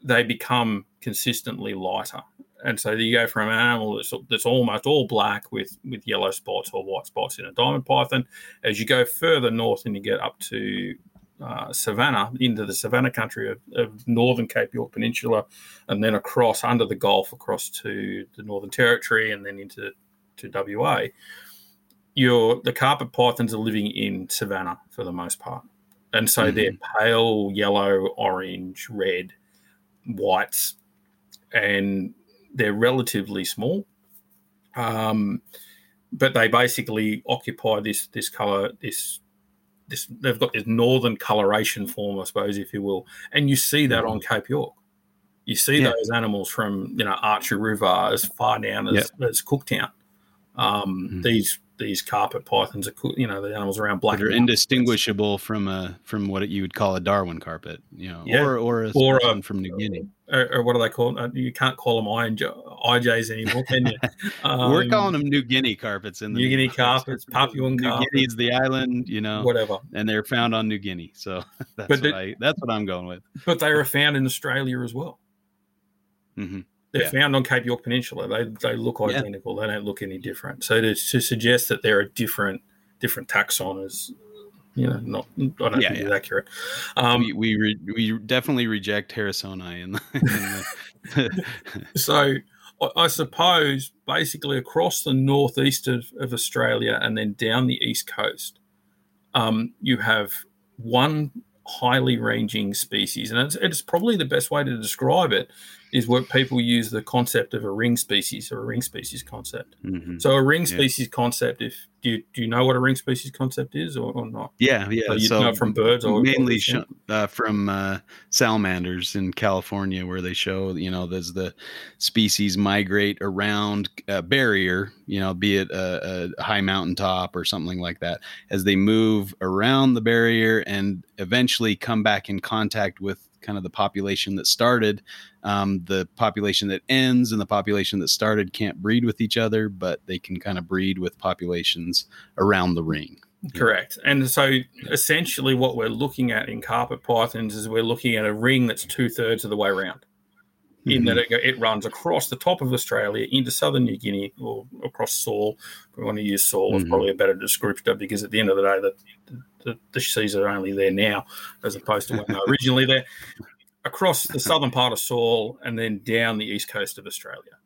they become consistently lighter. And so you go from an animal that's, that's almost all black with, with yellow spots or white spots in a diamond python. As you go further north and you get up to uh, savannah, into the savannah country of, of northern Cape York Peninsula, and then across under the Gulf across to the Northern Territory and then into to WA, your the carpet pythons are living in savannah for the most part. And so they're pale yellow, orange, red, whites, and they're relatively small. Um, but they basically occupy this this color this this they've got this northern coloration form, I suppose, if you will, and you see that on Cape York. You see Yeah. those animals from you know Archer River as far down as, as Cooktown. Um, Mhm. These these carpet pythons are you know the animals around Black That are Mountain. indistinguishable from a from what you would call a Darwin carpet, you know, Yeah. or or a Or a- from New Guinea. or, or what are they called? Uh, You can't call them IJ, IJs anymore, can you? [LAUGHS] We're Um, calling them New Guinea carpets in the New Guinea carpets, Papuan New carpets. Guinea's the island, you know, whatever. and they're found on New Guinea. So [LAUGHS] that's But what I that's what I'm going with. But they are [LAUGHS] found in Australia as well. hmm They're Yeah. found on Cape York Peninsula. They they look Yeah. identical. They don't look any different. So to, to suggest that they're a different different taxon is, you know, not I don't Yeah, think yeah. is accurate. Um, we we, re, we definitely reject Harrisoni in the, in the [LAUGHS] So I- I suppose basically across the northeast of, of Australia and then down the east coast, um, you have one highly ranging species, and it's, it's probably the best way to describe it is what people use the concept of a ring species or a ring species concept. Mhm. So a ring Yeah. species concept, if do you, do you know what a ring species concept is or, or not? yeah yeah So you so know from birds or mainly sh- uh, from uh, salamanders in California, where they show you know as the species migrate around a barrier, you know, be it a, a high mountaintop or something like that, as they move around the barrier and eventually come back in contact with kind of the population that started. Um, the population that ends and the population that started can't breed with each other, but they can kind of breed with populations around the ring. Correct. And so essentially, what we're looking at in carpet pythons is we're looking at a ring that's two thirds of the way around. In Mhm. that it, it runs across the top of Australia into southern New Guinea or across Sahul. We want to use Sahul, Mhm. probably a better descriptor because at the end of the day, the, the, the seas are only there now as opposed to when they were [LAUGHS] originally there. Across the southern part of Sahul and then down the east coast of Australia.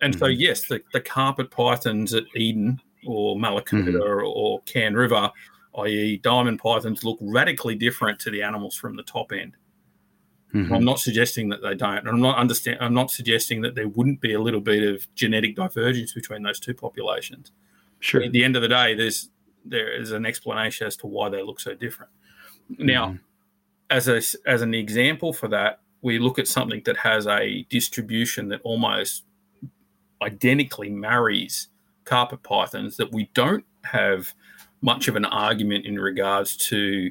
And so, Mhm. yes, the, the carpet pythons at Eden or Mallacoota or, or Cann River, i.e., diamond pythons, look radically different to the animals from the top end. Mhm. I'm not suggesting that they don't. I'm not understand. I'm not suggesting that there wouldn't be a little bit of genetic divergence between those two populations. Sure. At the end of the day, there's there is an explanation as to why they look so different. Now, Mhm. as a as an example for that, we look at something that has a distribution that almost identically marries carpet pythons that we don't have much of an argument in regards to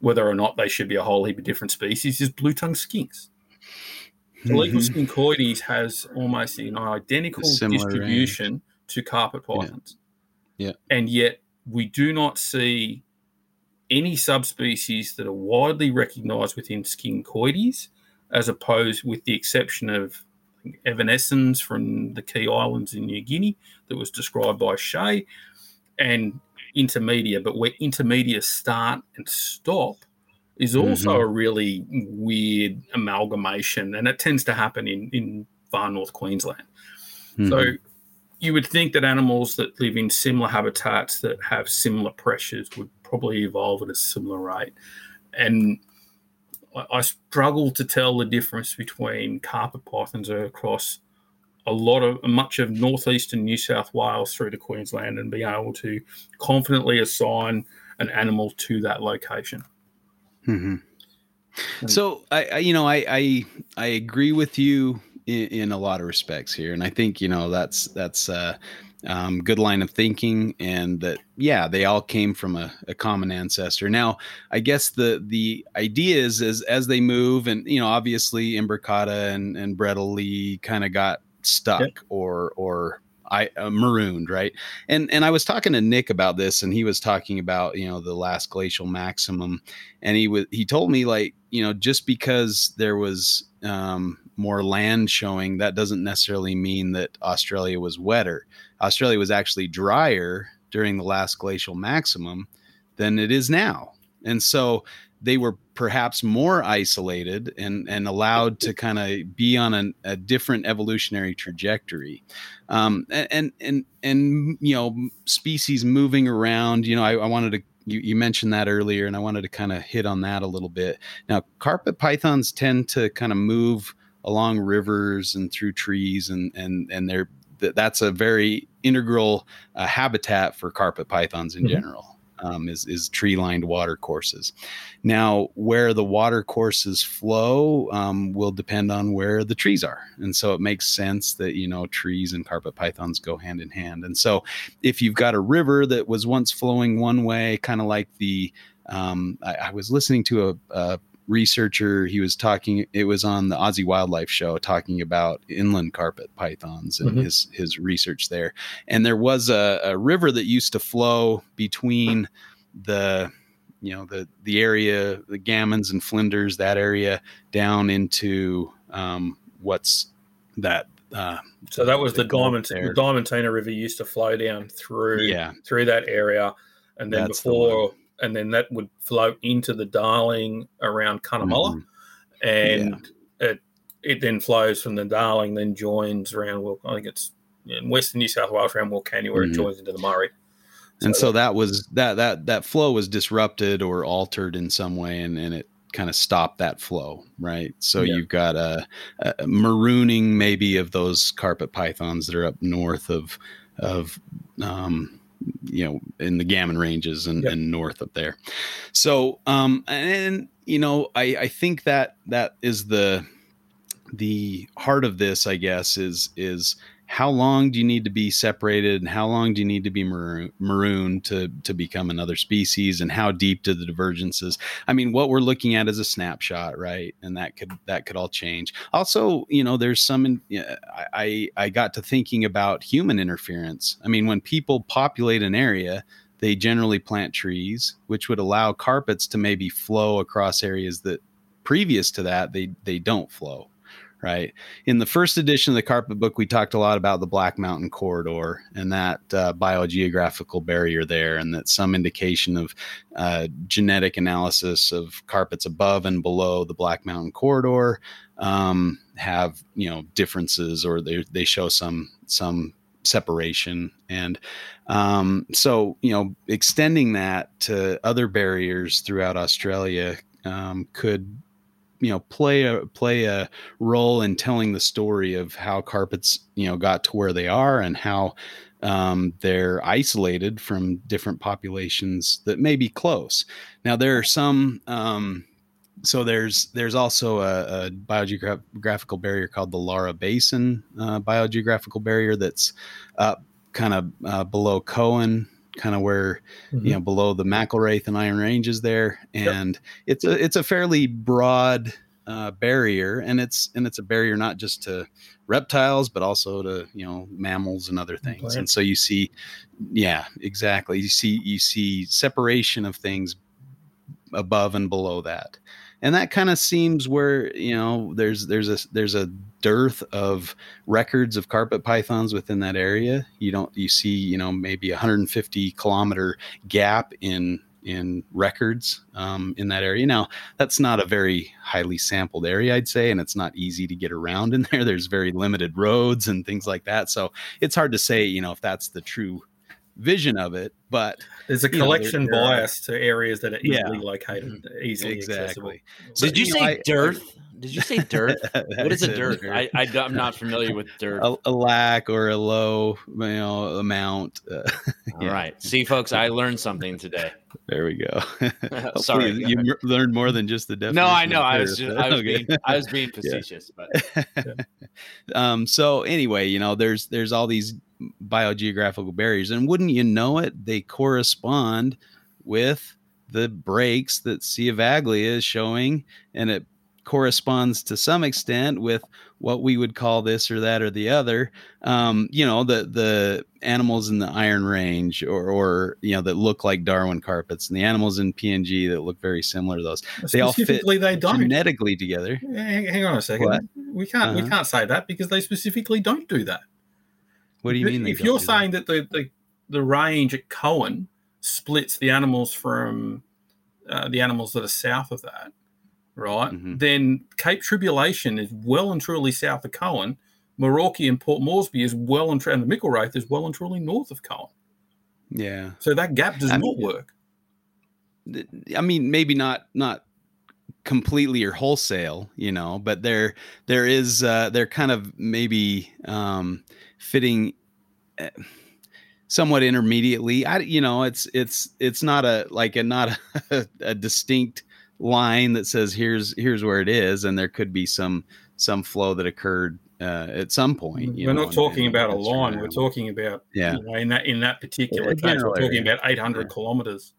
whether or not they should be a whole heap of different species is blue tongue skinks. Tiliqua Mhm. scincoides has almost an identical distribution to carpet Yeah. pythons. Yeah. And yet we do not see any subspecies that are widely recognized within scincoides, as opposed with the exception of evanescens from the key islands in New Guinea that was described by Shea and intermedia, but where intermedia start and stop is also a really weird amalgamation, and it tends to happen in, in far north Queensland. Mhm. So you would think that animals that live in similar habitats that have similar pressures would probably evolve at a similar rate. And I, I struggle to tell the difference between carpet pythons across a lot of much of northeastern New South Wales through to Queensland and being able to confidently assign an animal to that location. Mm-hmm. So I, I, you know, I, I, I agree with you in, in, a lot of respects here, and I think you know that's that's a um, good line of thinking, and that yeah, they all came from a, a, common ancestor. Now, I guess the the idea is as as they move, and you know, obviously Imbricata and and Bredli kind of got stuck yep. or or I uh, marooned, right? And and I was talking to Nick about this, and he was talking about you know the last glacial maximum, and he was he told me like you know just because there was um, more land showing, that doesn't necessarily mean that Australia was wetter. Australia was actually drier during the last glacial maximum than it is now, and so they were perhaps more isolated and, and allowed to kind of be on an, a different evolutionary trajectory. Um, and, and, and, you know, species moving around, you know, I, I wanted to, you, you, mentioned that earlier and I wanted to kind of hit on that a little bit. Now, carpet pythons tend to kind of move along rivers and through trees and, and, and they're, that's a very integral uh, habitat for carpet pythons in mm-hmm. general um, is, is tree lined water courses. Now, where the water courses flow um, will depend on where the trees are. And so it makes sense that, you know, trees and carpet pythons go hand in hand. And so if you've got a river that was once flowing one way, kind of like the, um, I, I, was listening to a, a researcher he was talking it was on the aussie wildlife show talking about inland carpet pythons and mm-hmm. his his research there. And there was a, a, river that used to flow between the you know the the area the gammons and flinders that area down into um, what's that uh, so that was the diamond the diamantina river used to flow down through yeah. through that area. And then That's before the and then that would flow into the Darling around Cunnamulla, mm-hmm. and yeah. it it then flows from the Darling, then joins around. Well, I think it's in Western New South Wales around Wilcannia, where mm-hmm. it joins into the Murray. So and so that was that that that flow was disrupted or altered in some way, and and it kind of stopped that flow, right? So yeah. you've got a, a, marooning maybe of those carpet pythons that are up north of of um, you know in the gammon ranges and, yep. and north up there so um and you know i i think that that is the the heart of this i guess is is how long do you need to be separated and how long do you need to be maroon, maroon to to become another species and how deep do the divergences i mean what we're looking at is a snapshot right? And that could that could all change. Also you know there's some i i got to thinking about human interference. I mean when people populate an area they generally plant trees which would allow carpets to maybe flow across areas that previous to that they they don't flow right? In the first edition of the carpet book, we talked a lot about the Black Mountain corridor and that uh, biogeographical barrier there, and that some indication of uh, genetic analysis of carpets above and below the Black Mountain corridor um, have you know differences, or they they show some some separation and um, so you know extending that to other barriers throughout australia um, could you know play a play a role in telling the story of how carpets you know got to where they are and how um, they're isolated from different populations that may be close. Now there are some. Um, so there's there's also a, a, biogeographical barrier called the Laura Basin uh, biogeographical barrier that's up kind of uh, below Coen kind of where mm-hmm. you know below the McIlwraith and Iron Ranges there, and yep. it's a it's a fairly broad uh, barrier, and it's and it's a barrier not just to reptiles but also to you know mammals and other things. Plants. And so you see, yeah, exactly. You see you see separation of things above and below that and that kind of seems where you know there's there's a there's a dearth of records of carpet pythons within that area. You don't you see you know maybe 150 kilometer gap in in records um, in that area. Now that's not a very highly sampled area i'd say and it's not easy to get around in [LAUGHS] there. There's very limited roads and things like that. So it's hard to say you know if that's the true vision of it, but there's a you know, there- collection there are- bias to areas that are Yeah. easily located, easily accessible. exactly. So, Did you, know, say I- dearth? Did you say [LAUGHS] dearth? what is a said dearth? I, I, am not familiar with dearth. a, a lack or a low, you know, amount. Uh, All [LAUGHS] yeah. right. See, folks, I learned something today. there we go. [LAUGHS] Sorry. you m- learned more than just the definition. No, I know. I was just, I was Okay. being I was being facetious, but um, so anyway, you know, there's there's all these biogeographical barriers, and wouldn't you know it, they correspond with the breaks that Sea of Aglia is showing, and it corresponds to some extent with what we would call this or that or the other. Um, you know, the the animals in the Iron Range, or or you know that look like Darwin carpets, and the animals in PNG that look very similar to those, They all fit they don't. genetically together. Hang, hang on a second. What? We can't we Uh-huh. can't say that because they specifically don't do that. What do you mean? If you're do that? saying that the, the the range at Coen splits the animals from uh, the animals that are south of that, right? Mhm. Then Cape Tribulation is well and truly south of Coen. Merauke and Port Moresby is well and, tr- and the McIlwraith is well and truly north of Coen. yeah. So that gap does I not mean- work. I mean, maybe not not completely or wholesale, you know, but there there is uh, they're kind of maybe um, fitting uh, somewhat intermediately. I you know, it's it's it's not a like a not a, [LAUGHS] a distinct line that says here's here's where it is, and there could be some some flow that occurred uh, at some point. you We're know, not talking in about a line. We're talking about Yeah. you know, in that in that particular A case, we're talking area. about 800 Yeah. kilometers.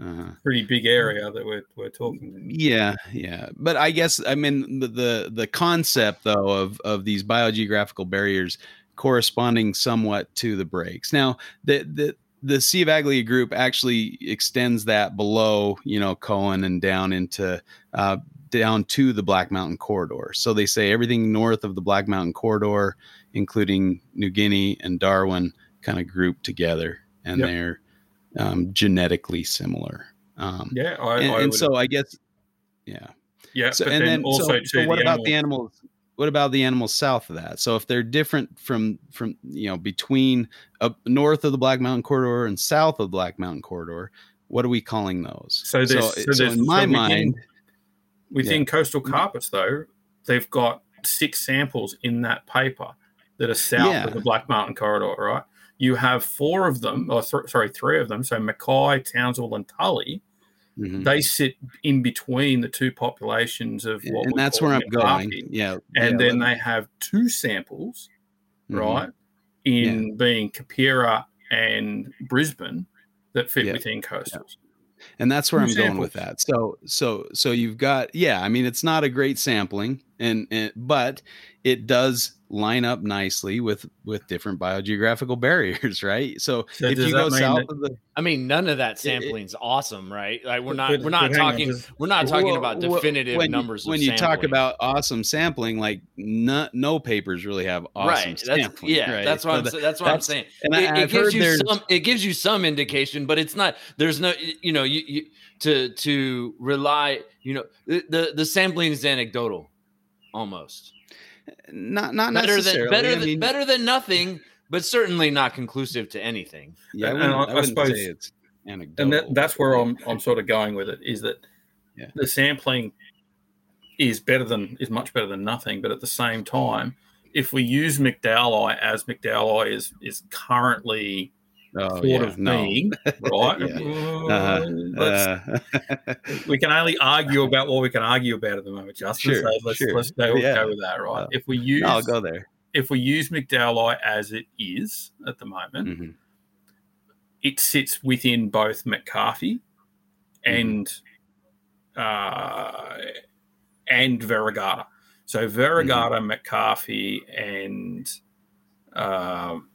Uh-huh. Pretty big area that we're we're talking. Yeah, yeah. But I guess I mean the the, the concept though of of these biogeographical barriers corresponding somewhat to the breaks. Now, the the the Sea of Aglia group actually extends that below, you know, Coen and down into uh, down to the Black Mountain corridor. So they say everything north of the Black Mountain corridor, including New Guinea and Darwin, kind of grouped together, and Yep. they're um, genetically similar. Um, Yeah, I, and, I and so I guess, yeah. yeah. So and then, then also so, so what about the animals? What about the animals south of that? So if they're different from from you know between up north of the Black Mountain corridor and south of the Black Mountain corridor, what are we calling those? So there's- so there's- in my so within- mind, Within Yeah. coastal mm-hmm. carpets, though, they've got six samples in that paper that are south Yeah. of the Black Mountain corridor, right? You have four of them, or th- sorry, three of them. So Mackay, Townsville, and Tully. Mhm. They sit in between the two populations of what and that's where I'm going. Yeah, And yeah, then they have two samples, mhm. right, in being Kapira and Brisbane that fit Yeah. within coastals. and that's where Two I'm going with that. So so so you've got yeah, I mean it's not a great sampling and, and but it does line up nicely with with different biogeographical [LAUGHS] barriers, right? So, So if you go south that- of the I mean, none of that it- sampling's awesome, right? Like we're not but- we're not but on, talking just- we're not talking Well, about definitive when, numbers. When of you talk about awesome sampling, like no, no papers really have awesome right, that's, sampling. yeah, right? that's what So I'm the- sa- that's what I'm saying. And it, I, it gives you some it gives you some indication but it's not there's no you know you, you to to rely you know the the, the sampling is anecdotal almost not not better than necessarily. better I than better than nothing but certainly not conclusive to anything Yeah, I And wouldn't, I- I I wouldn't suppose- say it's anecdotal. and that, that's where I'm I'm sort of going with it is that Yeah. the sampling is better than is much better than nothing, but at the same time, if we use McDowell as McDowell is is currently oh, thought yeah, of no. being, [LAUGHS] right? Yeah. Uh, Uh-huh. Uh, we can only argue about what we can argue about at the moment, Justin. Sure, so let's sure. let's go, Yeah. go with that, right? Uh, if we use I'll go there. if we use McDowell as it is at the moment, Mhm. it sits within both McCarthy Mm-hmm. and uh, and Variegata. So Variegata, Mm-hmm. McCarthy, and um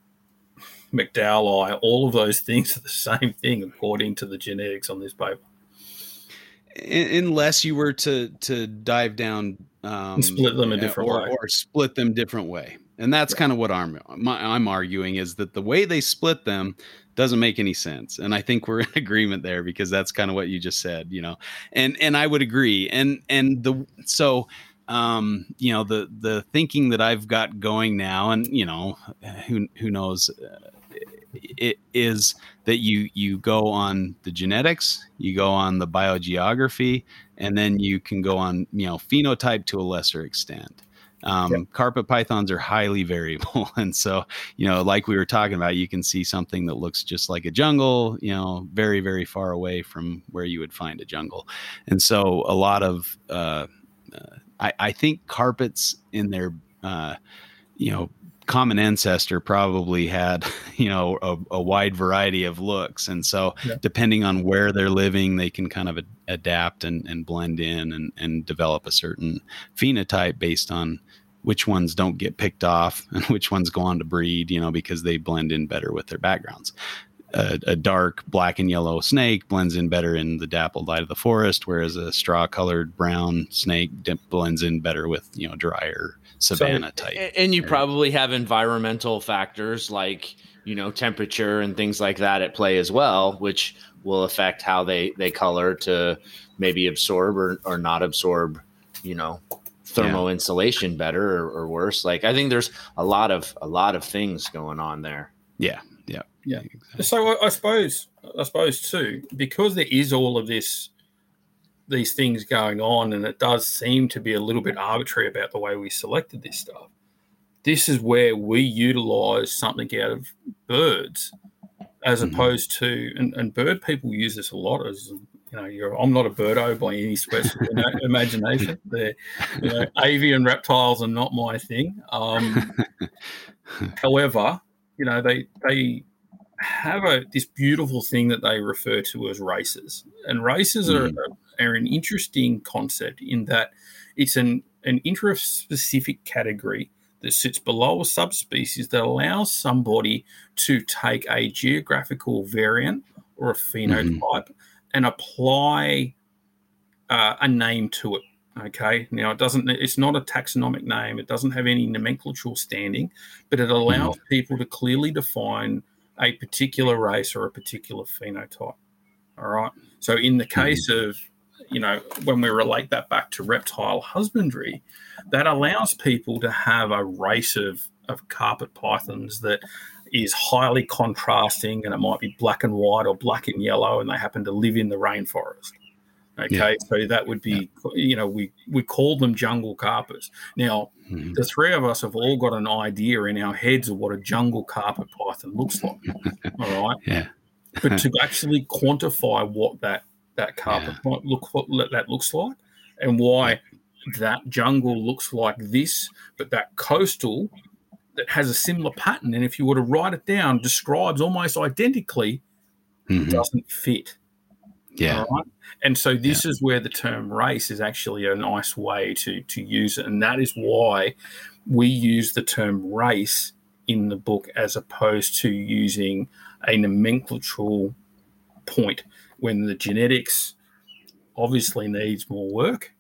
McDowell, all of those things are the same thing according to the genetics on this paper. Unless you were to to dive down um, And split them a different or, way. or split them different way. And that's kind of what I'm my, I'm arguing is that the way they split them doesn't make any sense. And I think we're in [LAUGHS] agreement there because that's kind of what you just said you know? And and I would agree. And and the so um you know the the thinking that I've got going now and you know who who knows uh, it is that you you go on the genetics, you go on the biogeography, and then you can go on you know phenotype to a lesser extent. Um, yep. Carpet pythons are highly [LAUGHS] variable, and so you know, like we were talking about, you can see something that looks just like a jungle, you know, very very far away from where you would find a jungle, and so a lot of uh, uh, I, I, think carpets in their uh, you know common ancestor probably had [LAUGHS] you know a, a wide variety of looks and so yeah. depending on where they're living they can kind of a, adapt and, and blend in and, and develop a certain phenotype based on which ones don't get picked off [LAUGHS] and which ones go on to breed you know because they blend in better with their backgrounds a, a, dark black and yellow snake blends in better in the dappled light of the forest, whereas a straw colored brown snake blends in better with you know drier savanna so, type. And you probably have environmental factors like you know temperature and things like that at play as well, which will affect how they they color to maybe absorb or, or not absorb you know thermal yeah. insulation better or, or worse. Like I think there's a lot of a lot of things going on there. Yeah, yeah, yeah. Exactly. So I, I, suppose, I suppose too, because there is all of this, these things going on, and it does seem to be a little bit arbitrary about the way we selected this stuff. This is where we utilize something out of birds, as mm-hmm. opposed to, and, and bird people use this a lot as you know, you're, I'm not a birdo by any stretch of [LAUGHS] imagination. They're, you know, avian reptiles are not my thing. Um, [LAUGHS] however, you know, they they have a this beautiful thing that they refer to as races, and races mm. are are an interesting concept in that it's an an interest-specific category that sits below a subspecies that allows somebody to take a geographical variant or a phenotype mm. and apply uh, a name to it. Okay. Now it doesn't. It's not a taxonomic name. It doesn't have any nomenclatural standing, but it allows mm. people to clearly define a particular race or a particular phenotype. All right. So in the case mm. of you know when we relate that back to reptile husbandry, that allows people to have a race of of carpet pythons that is highly contrasting and it might be black and white or black and yellow and they happen to live in the rainforest Okay, yeah. so that would be, you know, we we call them jungle carpets. Now, mm-hmm. the three of us have all got an idea in our heads of what a jungle carpet python looks like. [LAUGHS] all right, yeah. but to [LAUGHS] actually quantify what that that carpet yeah. look what that looks like, and why that jungle looks like this, but that coastal that has a similar pattern, and if you were to write it down, describes almost identically, mm-hmm. doesn't fit. Yeah. Right? And so this yeah. is where the term race is actually a nice way to to use it. And that is why we use the term race in the book as opposed to using a nomenclatural point when the genetics obviously needs more work.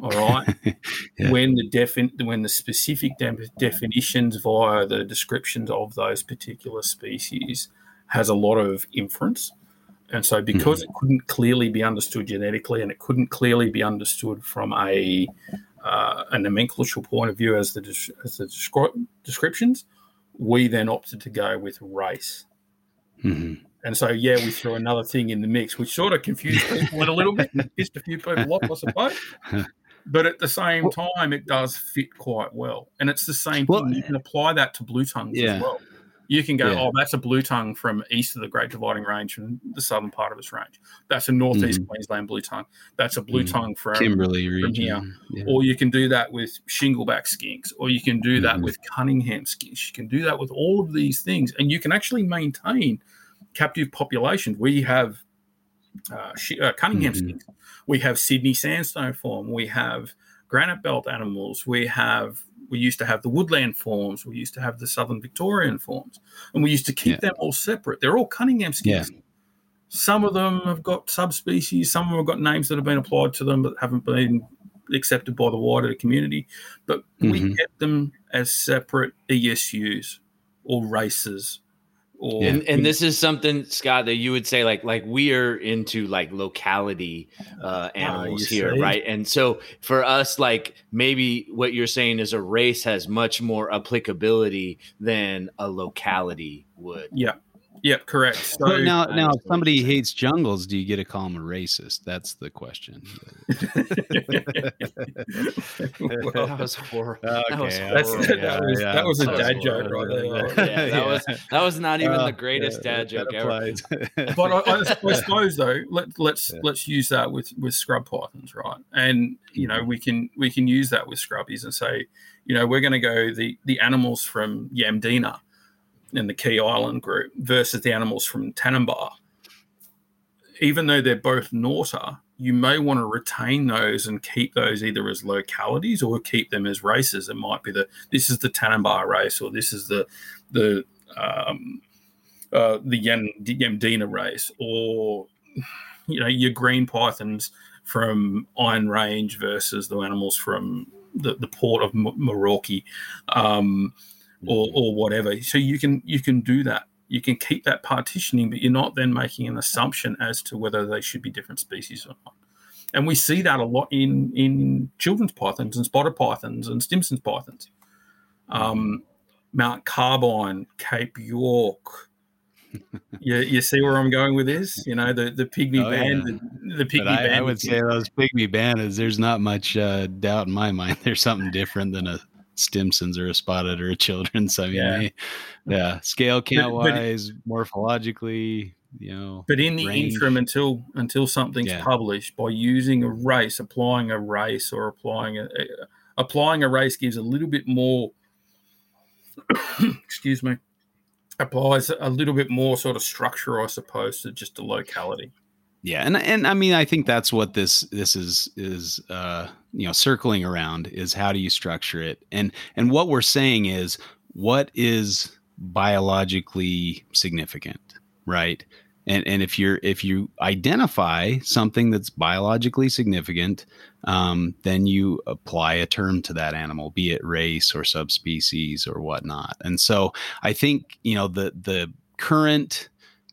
All right. [LAUGHS] yeah. When the defin- when the specific de- definitions via the descriptions of those particular species has a lot of inference and so, because mm-hmm. it couldn't clearly be understood genetically and it couldn't clearly be understood from a, uh, a nomenclatural point of view as the, as the descri- descriptions, we then opted to go with race. Mm-hmm. And so, yeah, we threw another thing in the mix, which sort of confused people a little bit, [LAUGHS] and pissed a few people off, I suppose. But at the same time, it does fit quite well. And it's the same well, thing. You can apply that to blue tongues yeah. as well. You can go, yeah. oh, that's a blue tongue from east of the Great Dividing Range from the southern part of its range. That's a northeast mm. Queensland blue tongue. That's a blue mm. tongue from Kimberley from region. here. Yeah. Or you can do that with shingleback skinks, or you can do that mm. with Cunningham skinks. You can do that with all of these things, and you can actually maintain captive populations. We have uh, uh, Cunningham mm-hmm. skinks. We have Sydney sandstone form. We have granite belt animals. We have we used to have the woodland forms, we used to have the southern Victorian forms, and we used to keep yeah. them all separate. They're all Cunningham skinks. Yeah. Some of them have got subspecies, some of them have got names that have been applied to them but haven't been accepted by the wider community. But mm-hmm. we kept them as separate ESUs or races or, and, and this is something Scott that you would say like like we are into like locality uh, ah, animals uh, here, say? right? And so for us, like maybe what you're saying is a race has much more applicability than a locality would. Yeah, Yep, correct. [LAUGHS] So, So now, now, if somebody [LAUGHS] hates jungles, do you get to call them a racist? That's the question. [LAUGHS] Well, that was horrible. That was Okay, that's, that, was, that was a That was dad joke right there. Yeah, that was that was not even Uh, the greatest yeah, dad joke ever. but I, I, I suppose though, let, let's Yeah. let's use that with with scrub pythons, right? And you know, we can we can use that with scrubbies and say, you know, we're going to go the the animals from Yamdena and the Kei Island group versus the animals from Tanimbar. Even though they're both Norta, you may want to retain those and keep those either as localities or keep them as races. It might be the this is the Tanimbar race or this is the the um, uh, the Yam, Yamdena race, or you know your green pythons from Iron Range versus the animals from the, the port of M- Merauke, um, or or whatever. So you can you can do that. You can keep that partitioning, but you're not then making an assumption as to whether they should be different species or not. And we see that a lot in in children's pythons and spotted pythons and Stimson's pythons. Um, Mount Carbine, Cape York. [LAUGHS] you, you see where I'm going with this? You know, the, the pygmy Oh, yeah. band, the, the pygmy I, band. I would say those pygmy bandas. There's not much uh, doubt in my mind. [LAUGHS] There's something different than a Stimson's or a spotted or a [LAUGHS] children's. I mean, Yeah. yeah, yeah. scale count wise, morphologically, you know. But in the range. interim, until until something's Yeah. published, by using a race, applying a race, or applying a, a- applying a race gives a little bit more. [COUGHS] excuse me. Applies a little bit more sort of structure, I suppose, to just a locality. Yeah, and and I mean, I think that's what this this is is uh, you know circling around is how do you structure it, and and what we're saying is what is biologically significant, right? And and if you're if you identify something that's biologically significant, um, then you apply a term to that animal, be it race or subspecies or whatnot. And so I think you know the the current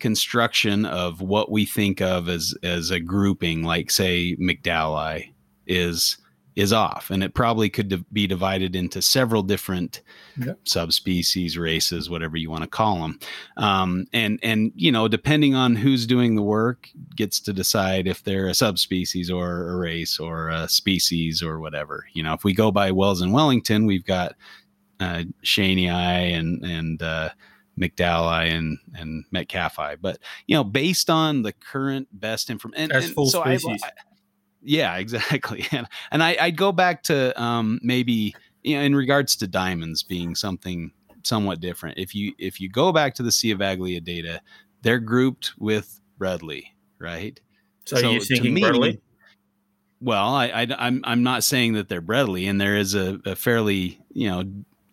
construction of what we think of as as a grouping, like say McDowell is is off, and it probably could be divided into several different Yep. subspecies, races, whatever you want to call them. Um, and and you know, depending on who's doing the work, gets to decide if they're a subspecies or a race or a species or whatever. You know, if we go by Wells and Wellington, we've got uh, Cheynei and and uh, McDowell and and Metcalf but you know, based on the current best information, full I-. I- yeah, [LAUGHS] exactly. And and I, I'd go back to um, maybe you know in regards to diamonds being something somewhat different. If you if you go back to the Sea of Aglia data, they're grouped with Bredli, right? So, So you're thinking me- Bredli? Well, I, I I'm I'm not saying that they're Bredli, and there is a, a fairly you know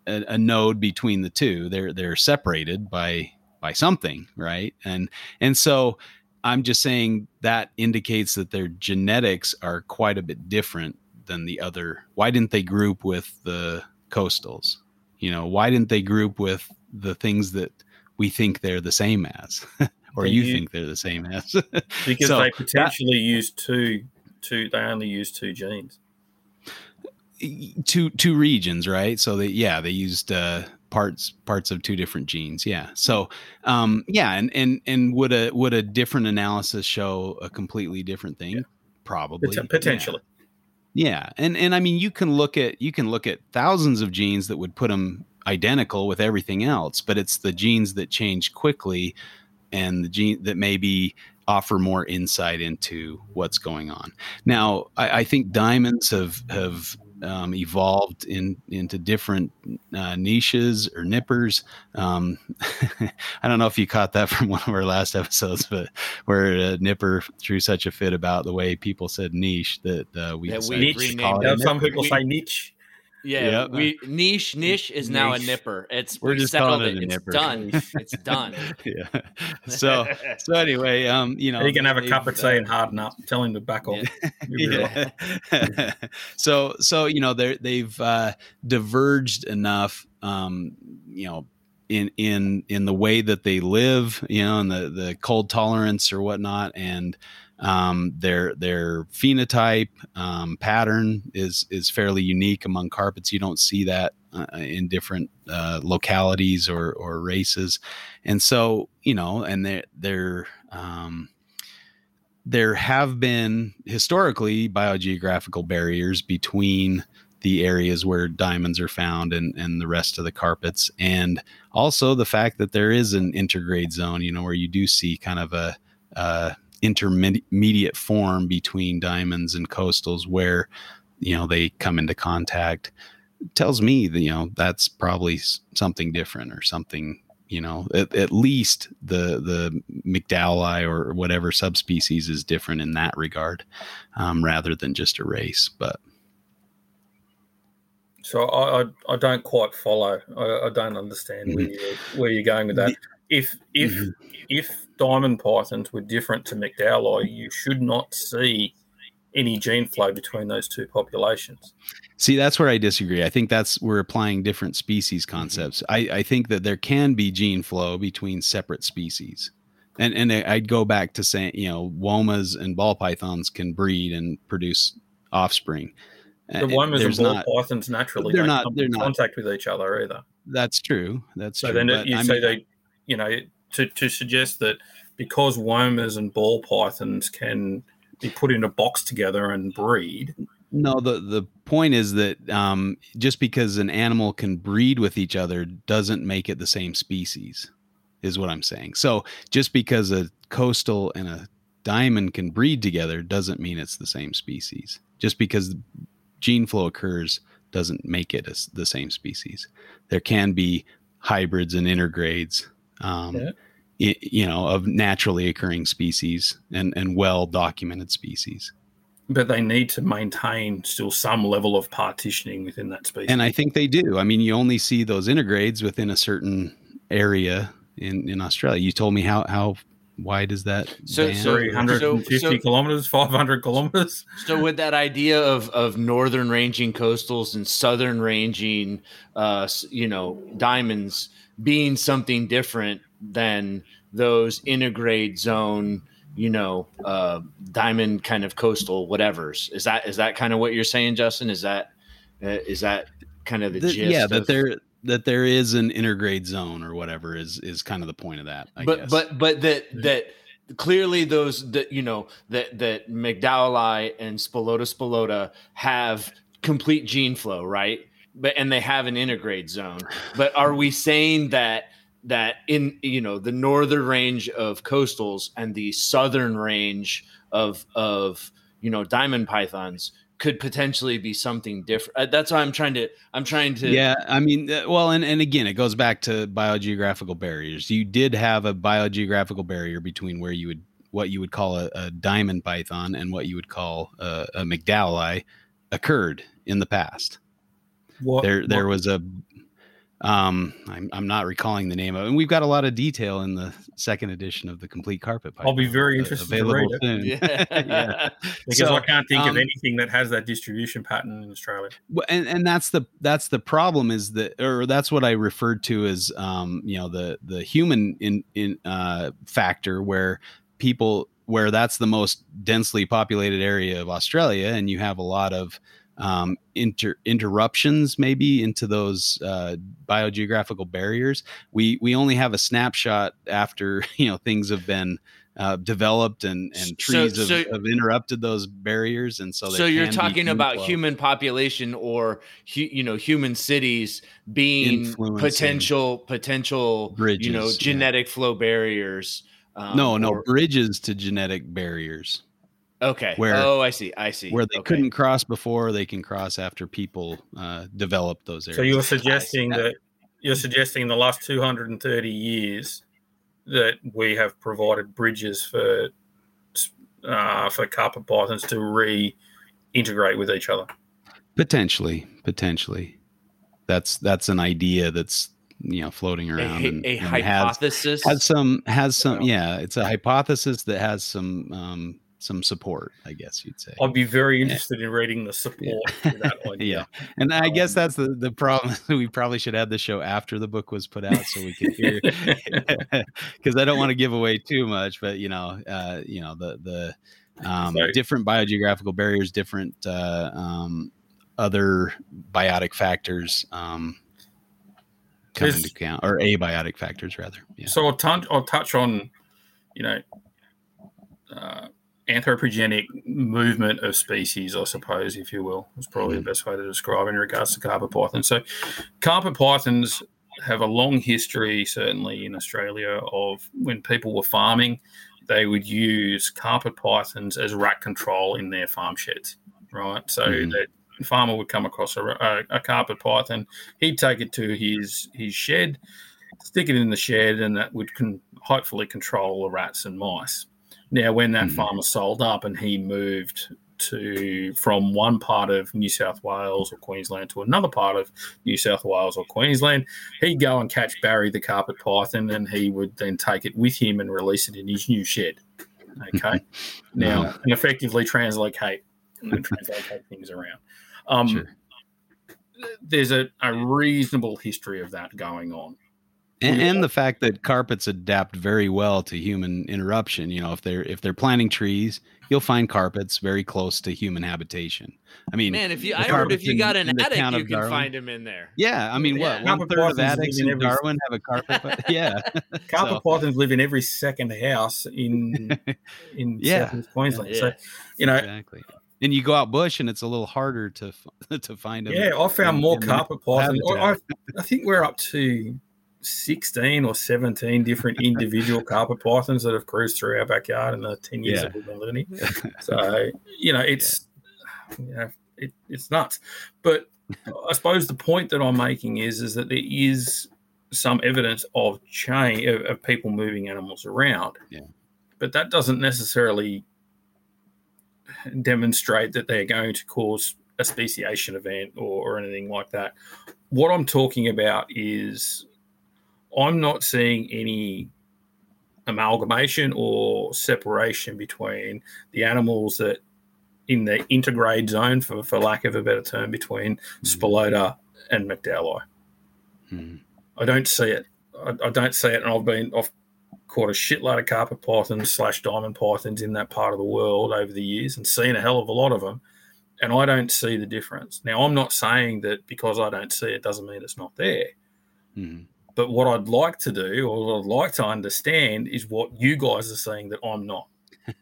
a, a node between the two. They're they're separated by by something, right? And and so I'm just saying that indicates that their genetics are quite a bit different than the other. Why didn't they group with the coastals? You know, why didn't they group with the things that we think they're the same as, [LAUGHS] or They you think they're the same as? [LAUGHS] Because So they that- potentially use two, two. They only use two genes. Two two regions right? So they yeah they used uh parts parts of two different genes. Yeah. So um yeah and and and would a would a different analysis show a completely different thing? Yeah. probably. Pot- potentially. yeah. yeah and and i mean you can look at you can look at thousands of genes that would put them identical with everything else but it's the genes that change quickly and the gene that maybe offer more insight into what's going on. Now i, I think diamonds have have um, evolved in into different uh, niches or nippers. Um, [LAUGHS] I don't know if you caught that [LAUGHS] from one of our last episodes, but where uh, Nipper threw such a fit about the way people said niche that uh, we Yeah, we decided to Niche. call it Yeah, some people We- say niche. Yeah, Yep. we niche niche is now a nipper. It's We're just settled calling it a It's nipper. done. It's [LAUGHS] done. yeah. [LAUGHS] So so anyway, um, you know, he can have a cup of uh, tea and harden up. Tell him to back off. [LAUGHS] You'll be right. yeah. so so you know they they've uh, diverged enough um, you know in in in the way that they live, you know, and the the cold tolerance or whatnot, and um, their their phenotype um, pattern is is fairly unique among carpets. You don't see that uh, in different uh, localities or or races, and so you know, and they're they're um, there have been historically biogeographical barriers between the areas where diamonds are found and, and the rest of the carpets. And also the fact that there is an intergrade zone, you know, where you do see kind of a, a intermediate form between diamonds and coastals where, you know, they come into contact tells me that, you know, that's probably something different or something you know at, at, least the the mcdowelli or whatever subspecies is different in that regard um, rather than just a race but so I, I, I don't quite follow. I, I don't understand mm-hmm. where you where you're going with that. If if mm-hmm. if diamond pythons were different to McDowelli, you should not see any gene flow between those two populations. See, that's where I disagree. I think that's we're applying different species concepts. I, I think that there can be gene flow between separate species. And and I'd go back to saying, you know, womas and ball pythons can breed and produce offspring. The womas and ball not, pythons naturally they're not they're not contact with each other either. That's true. That's so true. then you say they, you know, to to suggest that because womas and ball pythons can be put in a box together and breed. No, the the point is that um, just because an animal can breed with each other doesn't make it the same species, is what I'm saying. So just because a coastal and a diamond can breed together doesn't mean it's the same species. Just because gene flow occurs doesn't make it the same species. There can be hybrids and intergrades, um, yeah. I, you know, of naturally occurring species and, and well documented species. But they need to maintain still some level of partitioning within that species. And I think they do. I mean, you only see those intergrades within a certain area in, in Australia. You told me how, how wide is that? So, so 350 so, kilometers, 500 kilometers. So, with that idea of of northern ranging coastals and southern ranging, uh, you know, diamonds being something different than those intergrade zone, you know, uh, diamond kind of coastal whatevers. Is that is that kind of what you're saying, Justin? Is that uh, is that kind of the, the gist? Yeah, that they're that there is an intergrade zone or whatever is is kind of the point of that. I but guess. but but that that clearly those that you know that that McDowelli and Spilota spilota have complete gene flow, right? But and they have an intergrade zone. But are we saying that that in you know the northern range of coastals and the southern range of of you know diamond pythons could potentially be something different. Uh, that's why I'm trying to. I'm trying to. Yeah, I mean, uh, well, and and again, it goes back to biogeographical barriers. You did have a biogeographical barrier between where you would what you would call a, a diamond python and what you would call a, a McDowelli occurred in the past. What, there, there what, was a um, I'm, I'm not recalling the name of it. And we've got a lot of detail in the second edition of the complete carpet. I'll be very interested available to read it. Soon. Yeah. [LAUGHS] yeah. [LAUGHS] Because so, I can't think um, of anything that has that distribution pattern in Australia. And and that's the that's the problem is that or that's what I referred to as um, you know the the human in in uh, factor where people where that's the most densely populated area of Australia and you have a lot of um, inter- interruptions maybe into those uh, biogeographical barriers. We we only have a snapshot after [LAUGHS] you know things have been uh, developed and and trees so, so, have, have, interrupted those barriers, and so so you're talking about flow. human population or hu- you know human cities being potential potential bridges, you know genetic yeah. flow barriers. Um, no, no or, bridges to genetic barriers. Okay. Where oh, I see. I see. Where they okay. couldn't cross before, they can cross after people uh, develop those areas. So you're suggesting that you're suggesting in the last 230 years that we have provided bridges for uh, for carpet pythons to reintegrate with each other. Potentially, potentially, that's that's an idea that's you know floating around. A, and, a and hypothesis has, has, some has some yeah. It's a hypothesis that has some um, some support, I guess you'd say. I'd be very interested in reading the support for that [LAUGHS] idea. yeah, and I guess Um, that's the the problem. [LAUGHS] we probably should have the show after the book was put out, so we could hear. [LAUGHS] Because I don't want to give away too much, but you know, uh, you know the the um, different biogeographical barriers, different uh, um, other biotic factors um, come There's- into account, or abiotic factors rather. Yeah. So I'll touch, I'll touch on, you know, uh, anthropogenic movement of species, I suppose, if you will, is probably the best way to describe in regards to carpet pythons. So, carpet pythons have a long history, certainly in Australia, of when people were farming, they would use carpet pythons as rat control in their farm sheds, right? So Mhm. that farmer would come across a, a, a carpet python, he'd take it to his his shed, stick it in the shed, and that would con- hopefully control the rats and mice. Now, when that Mhm. farmer sold up and he moved to from one part of New South Wales or Queensland to another part of New South Wales or Queensland, he'd go and catch Barry the carpet python, and he would then take it with him and release it in his new shed. Okay, [LAUGHS] now Yeah. and effectively translocate and translocate things around. Um, Sure. There's a, a reasonable history of that going on. And, and the fact that carpets adapt very well to human interruption you know if they're if they're planting trees you'll find carpets very close to human habitation i mean Man, if you, I heard carpets if you in- got an the attic, you of can Darwin- find him in there. yeah i mean Yeah. what one Carpet of attics in in every- darwin have a carpet but [LAUGHS] yeah Carpet So- pythons live in every second house in [LAUGHS] in Yeah. Southeast Queensland. Yeah. So, you know, exactly and you go out bush and it's a little harder to [LAUGHS] to find them yeah, I found more carpet pythons. I, I. I think we're up to 16 or 17 different individual [LAUGHS] carpet pythons that have cruised through our backyard in the 10 years Yeah. that we've been living. [LAUGHS] So, you know, it's, you know, it, it's nuts. But I suppose the point that I'm making is, is that there is some evidence of change of, of people moving animals around. Yeah. But that doesn't necessarily demonstrate that they're going to cause a speciation event or, or anything like that. What I'm talking about is I'm not seeing any amalgamation or separation between the animals that in the intergrade zone, for, for lack of a better term, between Mhm. Spilota and McDowell. Mhm. I don't see it. I, I don't see it, and I've been I've caught a shitload of carpet pythons slash diamond pythons in that part of the world over the years, and seen a hell of a lot of them, and I don't see the difference. Now, I'm not saying that because I don't see it doesn't mean it's not there. Mhm. But what I'd like to do, or what I'd like to understand, is what you guys are saying that I'm not,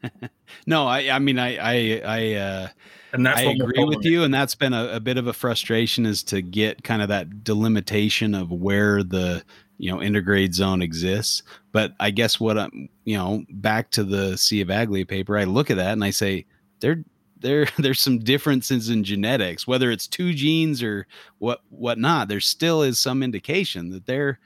[LAUGHS] no i i mean i i i uh and that's I agree with is. you, and that's been a, a bit of a frustration is to get kind of that delimitation of where the you know intergrade zone exists. But I guess what I'm you know back to the Sea of Aglia paper, I look at that and I say there there [LAUGHS] there's some differences in genetics, whether it's two genes or what whatnot. There still is some indication that they're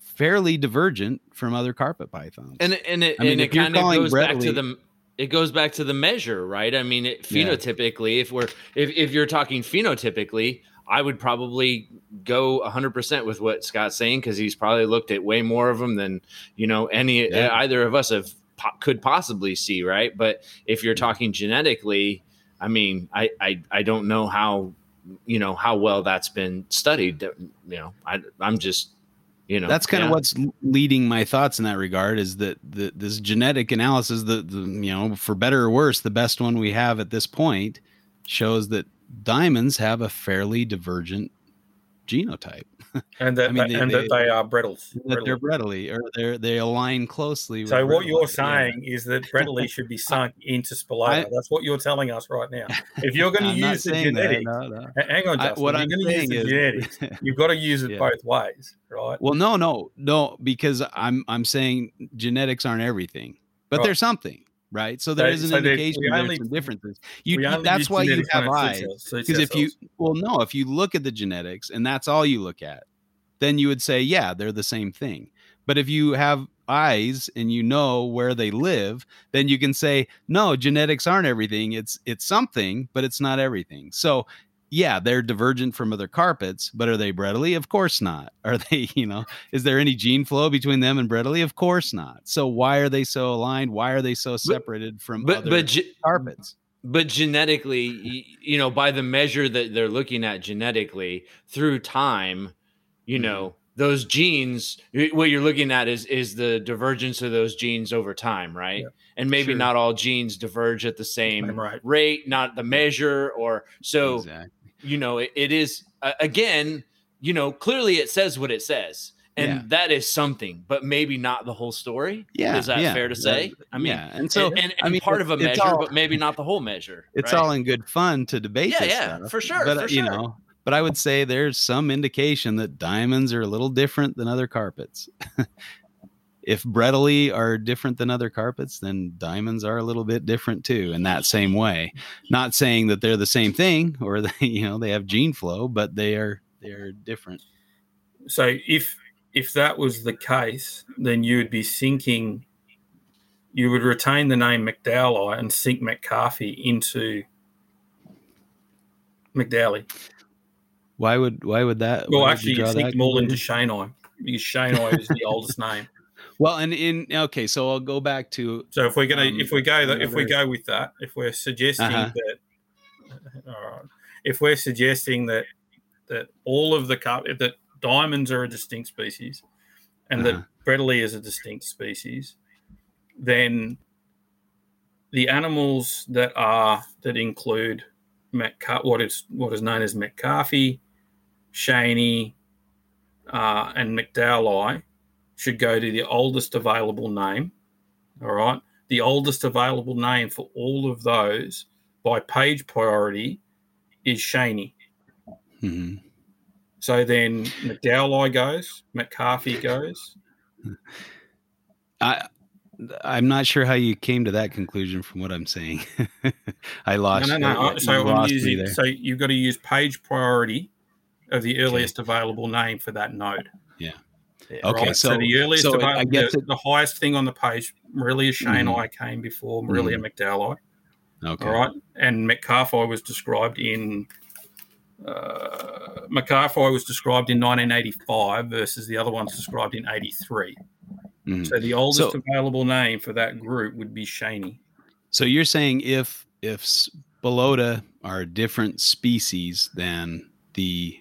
fairly divergent from other carpet pythons. and and it, I mean, and it kind of goes back to the it goes back to the measure right i mean it, Yeah. phenotypically if we're if, if you're talking phenotypically i would probably go 100% with what scott's saying because he's probably looked at way more of them than you know any Yeah. either of us have po- could possibly see right but if you're talking genetically i mean i i, I don't know how you know how well that's been studied you know I, i'm just you know that's kind of what's leading my thoughts in that regard is that the, this genetic analysis the, the you know for better or worse the best one we have at this point shows that diamonds have a fairly divergent genotype [LAUGHS] and that I mean, they, they- and that they- they are Brettles. that they're readily or they're they align closely with So what you're Bredli. Yeah. saying is that [LAUGHS] Bredli should be sunk into Spilota. That's what you're telling us right now. If you're going [LAUGHS] to use the genetics, no, no. hang on, I- what I'm you're going to use saying is genetics, you've got to use it Yeah. both ways, right? well no no no because i'm i'm saying genetics aren't everything but Right. they're something right? So there is an so indication there's some differences. You, We you- only that's why you have eyes suits us- suits because if you well no if you look at the genetics and that's all you look at then you would say yeah they're the same thing. But if you have eyes and you know where they live then you can say no genetics aren't everything it's it's something but it's not everything. So yeah, they're divergent from other carpets, but are they Bredli? Of course not. [LAUGHS] Are they, you know, is there any gene flow between them and Bredli? Of course not. So why are they so aligned? Why are they so separated from but other but ge- carpets? but genetically you know by the measure that they're looking at genetically through time you Mhm. know those genes what you're looking at is is the divergence of those genes over time right Yeah. and maybe Sure. not all genes diverge at the same rate. rate not the measure or so Exactly. You know it, it is uh, again you know clearly it says what it says and Yeah. that is something but maybe not the whole story Yeah, is that yeah. fair to say i mean yeah, and so and, and, I mean, part of a measure all- but maybe not the whole measure it's right? all in good fun to debate. Yeah, this yeah, stuff, for sure, But for uh, you sure. know, but I would say there's some indication that diamonds are a little different than other carpets. [LAUGHS] if Bredli are different than other carpets, then diamonds are a little bit different too, in that same way. Not saying that they're the same thing [LAUGHS] or they, you know, they have gene flow, but they are they are different. So if if that was the case, then you would be sinking. You would retain the name McDowell and sink Metcalfei into McDowelli. Why would why would that? Well, actually, you draw sink that them all into? Cheynei because Cheynei is the oldest name. Well, and in okay, so I'll go back to So if we're gonna Um, if we go that if we go with that, if we're suggesting Uh-huh. that, [LAUGHS] all right, if we're suggesting that that all of the car that diamonds are a distinct species, and Uh-huh. that Bredli is a distinct species, then the animals that are that include Metca- what is what is known as Metcalfei, Cheynei, uh, and McDowell should go to the oldest available name. All right. The oldest available name for all of those by page priority is Cheynei. Mhm. So then McDowell goes, Metcalfei goes. I I'm not sure how you came to that conclusion from what I'm saying. [LAUGHS] I lost. no, you- no. you So lost using. So you've got to use page priority of the earliest available name for that node. Yeah. Okay, right? so- the earliest so I guess the, it- the highest thing on the page, really, is Shane Mhm. I came before really a McDowell. Okay. All right. And Metcalfei was described in uh, Metcalfei was described in 1985 versus the other one's described in 83. Mhm. So the oldest So- available name for that group would be Cheynei. So you're saying if if Spilota are a different species than the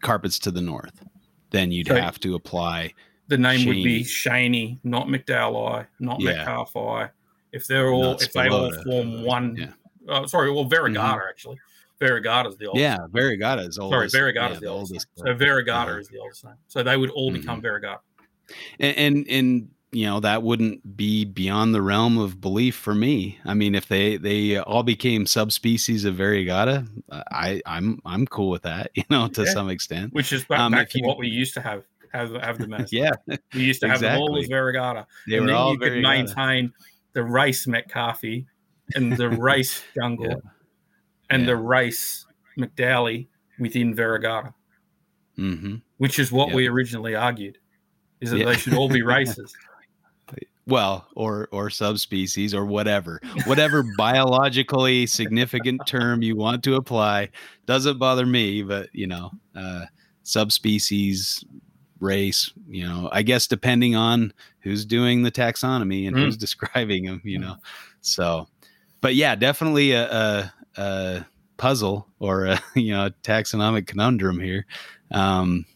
carpets to the north, then you'd So- have to apply. The name would be Cheynei, not McDowell, not Yeah. Metcalfei. If they're all, Not if they all form one, Yeah. oh, sorry, well, Variegata actually. Variegata's the oldest. Yeah, Variegata is Sorry, oldest. Variegata's yeah, the oldest. oldest. So Variegata Uh-huh. is the oldest name. So they would all Mhm. become Variegata. and, and and you know that wouldn't be beyond the realm of belief for me. I mean, if they they all became subspecies of Variegata, I I'm I'm cool with that. [LAUGHS] You know, to Yeah. some extent. Which is back, Um, back to you- what we used to have have have them as. [LAUGHS] Yeah, We used to have them all as Variegata. they and were then all you could maintain the race Metcalfei and the [LAUGHS] race jungle Yeah. and Yeah. the race McDowelli within Variegata, hmm which is what we originally argued, is that they should all be races. Well or or subspecies or whatever whatever biologically significant term you want to apply. Doesn't bother me but you know uh subspecies race you know i guess depending on who's doing the taxonomy and Mm. who's describing them you know so but yeah definitely a, a, a puzzle or a [LAUGHS] you know a taxonomic conundrum here. Um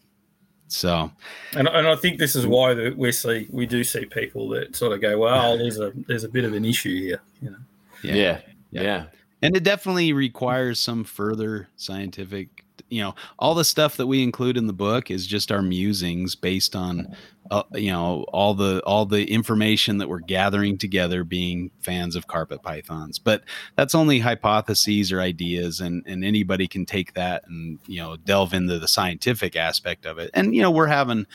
so And, and I think this is why that we see we do see people that sort of go, well, there's a there's a bit of an issue here. You know, Yeah. Yeah. Yeah. Yeah. and it definitely requires some further scientific you know all the stuff that we include in the book is just our musings based on uh, you know all the all the information that we're gathering together being fans of carpet pythons. But that's only hypotheses or ideas and and anybody can take that and you know delve into the scientific aspect of it. And you know we're having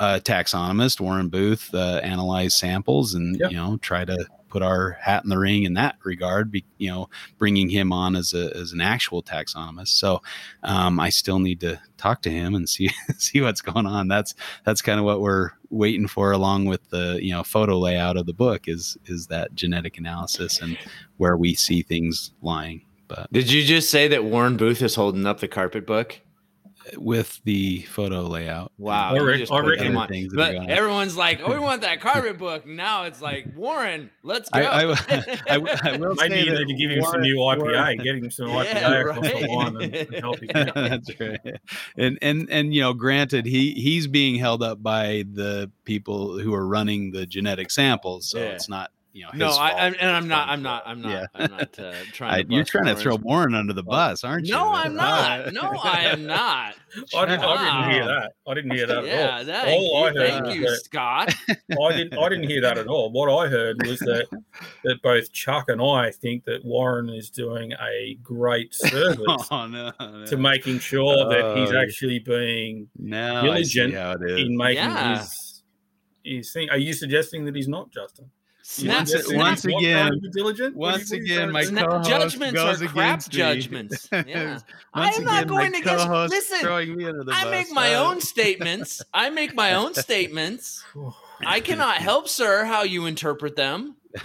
a taxonomist warren booth uh, analyze samples and Yep. you know try to put our hat in the ring in that regard be, you know bringing him on as a as an actual taxonomist so um, i still need to talk to him and see [LAUGHS] see what's going on that's that's kind of what we're waiting for along with the you know photo layout of the book is is that genetic analysis and where we see things lying But Did you just say that Warren Booth is holding up the carpet book? With the photo layout, Wow, I you rec- just I put reckon- them on. Things But everyone's like, "Oh, we [LAUGHS] want that carpet book." Now it's like, Warren, let's go. I, I, [LAUGHS] [LAUGHS] I, I will Maybe say you that need to give him some new IPA, Warren- get him some Yeah, IPA across right. the line and, and help him out. That's right. And and and you know, granted, he he's being held up by the people who are running the genetic samples, so Yeah. it's not you know. no, his I, fault. I'm, and I'm not. I'm not. I'm not. Yeah. I'm not uh, [LAUGHS] trying. I, to you're bust trying to throw Warren under the bus, aren't you? No, I'm [LAUGHS] not. No, I am not. [LAUGHS] I didn't, I didn't hear that. I didn't hear that yeah, at all. that, all I heard thank you, that- Scott. I didn't. I didn't hear that at all. What I heard was that that both Chuck and I think that Warren is doing a great service Oh no! no. to making sure that he's Oh. actually being now I see diligent how in making Yeah. his his thing. Are you suggesting that he's not, Justin? You Snap, Once- suggesting snap, once again- trying to be diligent. Once are you- what are you again, my to snap co-host judgments goes are crap judgments. [LAUGHS] Yeah. I'm not going to get. co-host Listen, me under the I bus. make my Uh, own statements. I make my own [LAUGHS] statements. I cannot help, sir, how you interpret them. [LAUGHS]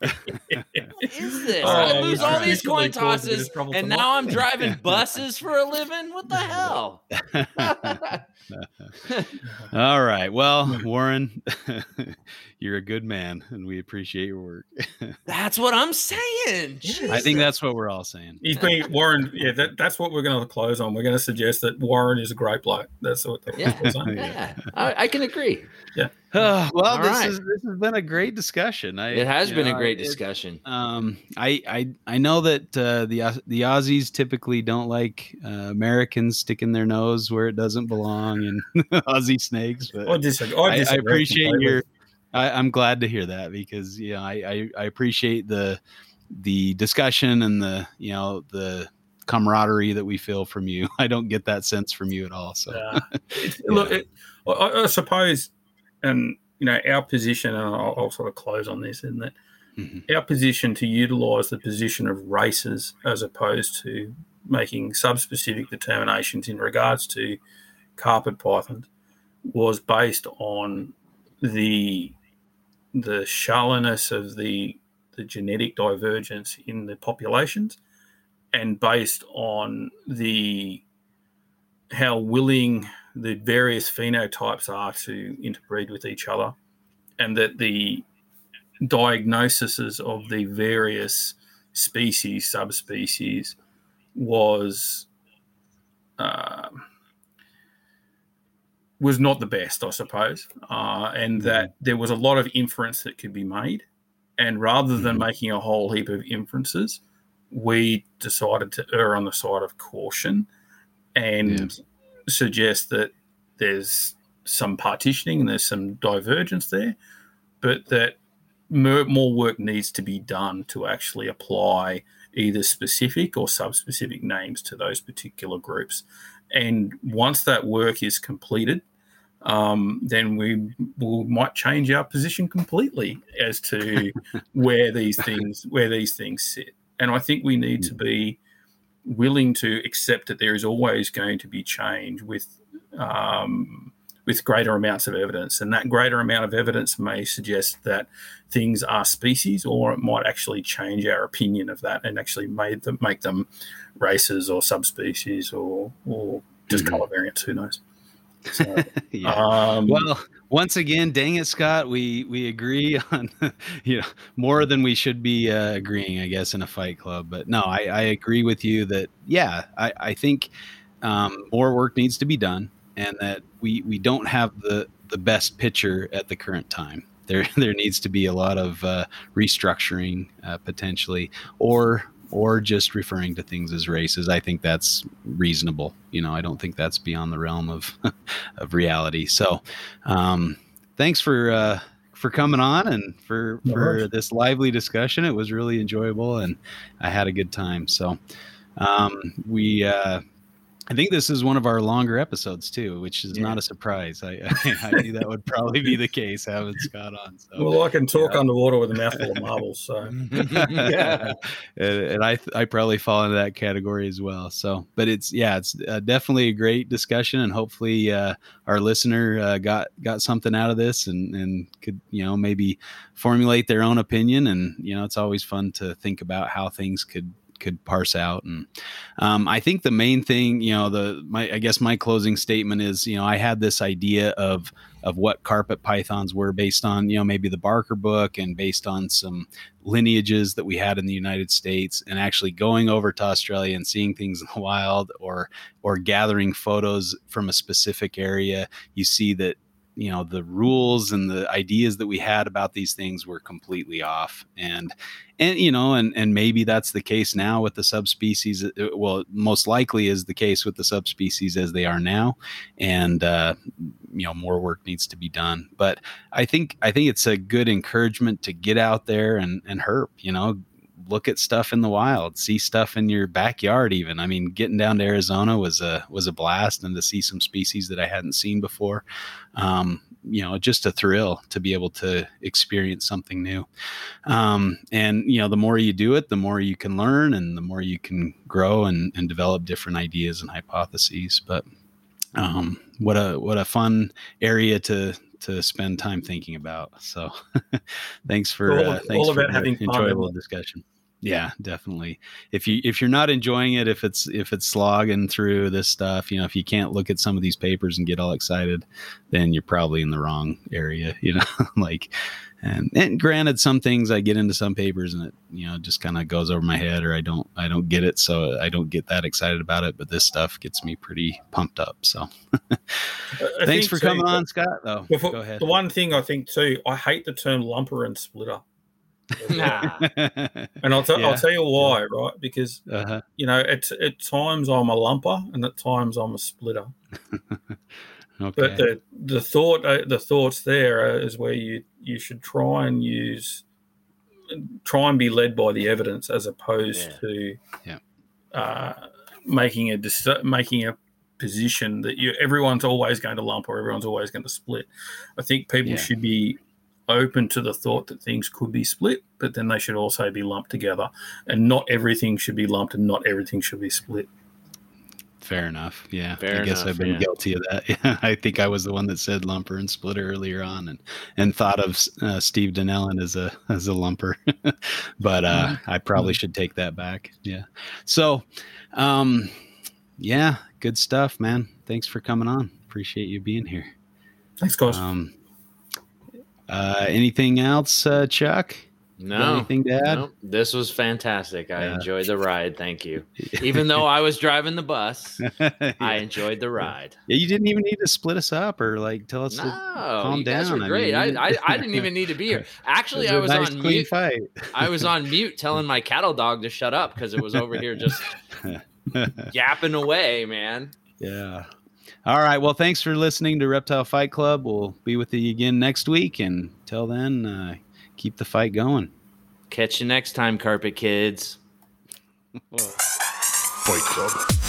What is this? I lose all these coin really caused a bit of tosses, trouble and for now I'm driving [LAUGHS] buses for a living. What the hell? [LAUGHS] All right. Well, Warren, [LAUGHS] you're a good man, and we appreciate your work. That's what I'm saying. I think that's what we're all saying. He's being Warren. Yeah, that, that's what we're going to close on. We're going to suggest that Warren is a great bloke. That's what. That's Yeah. what saying. Yeah, I, I can agree. Uh, [SIGHS] well, All this right. is this has been a great discussion. I, It has you been a know, great it- discussion. Um, I, I I know that uh, the the Aussies typically don't like uh, Americans sticking their nose where it doesn't belong and [LAUGHS] Aussie snakes, but I disagree. I, I, I appreciate your. I, I'm glad to hear that because you know I, I I appreciate the the discussion and the you know the camaraderie that we feel from you. [LAUGHS] I don't get that sense from you at all. So Uh, it- [LAUGHS] Look, it, I, I suppose, and you know, our position, and I'll, I'll sort of close on this, in that Mhm. our position to utilise the position of races as opposed to making subspecific determinations in regards to carpet pythons was based on the the shallowness of the the genetic divergence in the populations and based on the how willing the various phenotypes are to interbreed with each other, and that the diagnoses of the various species, subspecies, was uh, was not the best, I suppose, uh, and that there was a lot of inference that could be made, and rather than making a whole heap of inferences, we decided to err on the side of caution and suggest that there's some partitioning and there's some divergence there, but that more, work needs to be done to actually apply either specific or subspecific names to those particular groups. And once that work is completed, um, then we will, might change our position completely as to [LAUGHS] where these things where these things sit. And I think we need to be willing to accept that there is always going to be change with um, with greater amounts of evidence, and that greater amount of evidence may suggest that things are species, or it might actually change our opinion of that and actually made them make them races or subspecies or or just Mhm. color variants. Who knows? So, [LAUGHS] yeah. um, Well, once again, dang it, Scott, we we agree [LAUGHS] on you know more than we should be uh, agreeing, I guess, in a fight club. But no, I, I agree with you that yeah, I, I think um, more work needs to be done, and that we we don't have the the best picture at the current time. There [LAUGHS] there needs to be a lot of uh, restructuring uh, potentially, or or just referring to things as races. I think that's reasonable. You know, I don't think that's beyond the realm of [LAUGHS] of reality. So, um, thanks for uh, for coming on and for No for this lively discussion. It was really enjoyable, and I had a good time. So, um, we uh, I think this is one of our longer episodes too, which is yeah. not a surprise. I, I, [LAUGHS] I, knew that would probably be the case having Scott on. So. Well, I can talk yeah. underwater with a mouthful of [LAUGHS] marbles, so yeah, and, and, I I probably fall into that category as well. So, but it's yeah, it's uh, definitely a great discussion, and hopefully uh, our listener uh, got got something out of this and and could you know maybe formulate their own opinion. And you know, it's always fun to think about how things could could parse out. And um, I think the main thing, you know, the my I guess my closing statement is, you know, I had this idea of of what carpet pythons were based on, you know, maybe the Barker book and based on some lineages that we had in the United States, and actually going over to Australia and seeing things in the [LAUGHS] wild, or or gathering photos from a specific area, you see that you know the rules and the ideas that we had about these things were completely off. And and you know and and maybe that's the case now with the subspecies uh, well most likely is the case with the subspecies as they are now. And uh you know more work needs to be done. But i think i think it's a good encouragement to get out there and and herp you know look at stuff in the wild, see stuff in your backyard. Even I mean, getting down to Arizona was a was a blast, and to see some species that I hadn't seen before. Um, you know, just a thrill to be able to experience something new. Um, and you know, the more you do it, the more you can learn, and the more you can grow and, and develop different ideas and hypotheses. But um, what a what a fun area to to spend time thinking about. So, [LAUGHS] thanks for all, uh, thanks all for about having enjoyable discussion yeah definitely. If you if you're not enjoying it if it's if it's slogging through this stuff you know if you can't look at some of these papers and get all excited then you're probably in the wrong area [LAUGHS] you know like and and granted some things i get into some papers and it you know just kind of goes over my head or i don't i don't get it so i don't get that excited about it but this stuff gets me pretty pumped up so. Thanks for coming on scott though. before, go ahead. the one thing i think too i hate the term lumper and splitter Nah. [LAUGHS] and I'll, t- yeah. I'll tell you why, right? Because uh-huh. you know, at at times I'm a lumper, and at times I'm a splitter. [LAUGHS] okay. But the the thought uh, the thoughts there is where you you should try and use try and be led by the evidence as opposed yeah. to yeah. Uh, making a dis- making a position that you everyone's always going to lump or everyone's always going to split. I think people yeah. should be open to the thought that things could be split, but then they should also be lumped together. And not everything should be lumped and not everything should be split. Fair enough. Yeah. Fair I guess enough, I've been yeah. guilty of that. [LAUGHS] Yeah. I think I was the one that said lumper and splitter earlier on and, and thought of uh, Steve Donnellan as a, as a lumper, [LAUGHS] but uh, mm-hmm. I probably should take that back. Yeah. So, um, yeah, good stuff, man. Thanks for coming on. Appreciate you being here. Thanks, guys. Um, uh, anything else, uh, Chuck? No. Anything to add? No, this was fantastic. I yeah. enjoyed the ride. Thank you. [LAUGHS] Even though I was driving the bus, [LAUGHS] yeah. I enjoyed the ride. Yeah, you didn't even need to split us up or like tell us no, to calm you down. Great. I, mean, I, I, didn't even [LAUGHS] need to be here. Actually, I was nice, on mute. Fight. I was on mute telling my cattle dog to shut up because it was over here just yapping away, man. Yeah. All right. Well, thanks for listening to Reptile Fight Club. We'll be with you again next week. And till then, uh, keep the fight going. Catch you next time, Carpet Kids. Fight Club.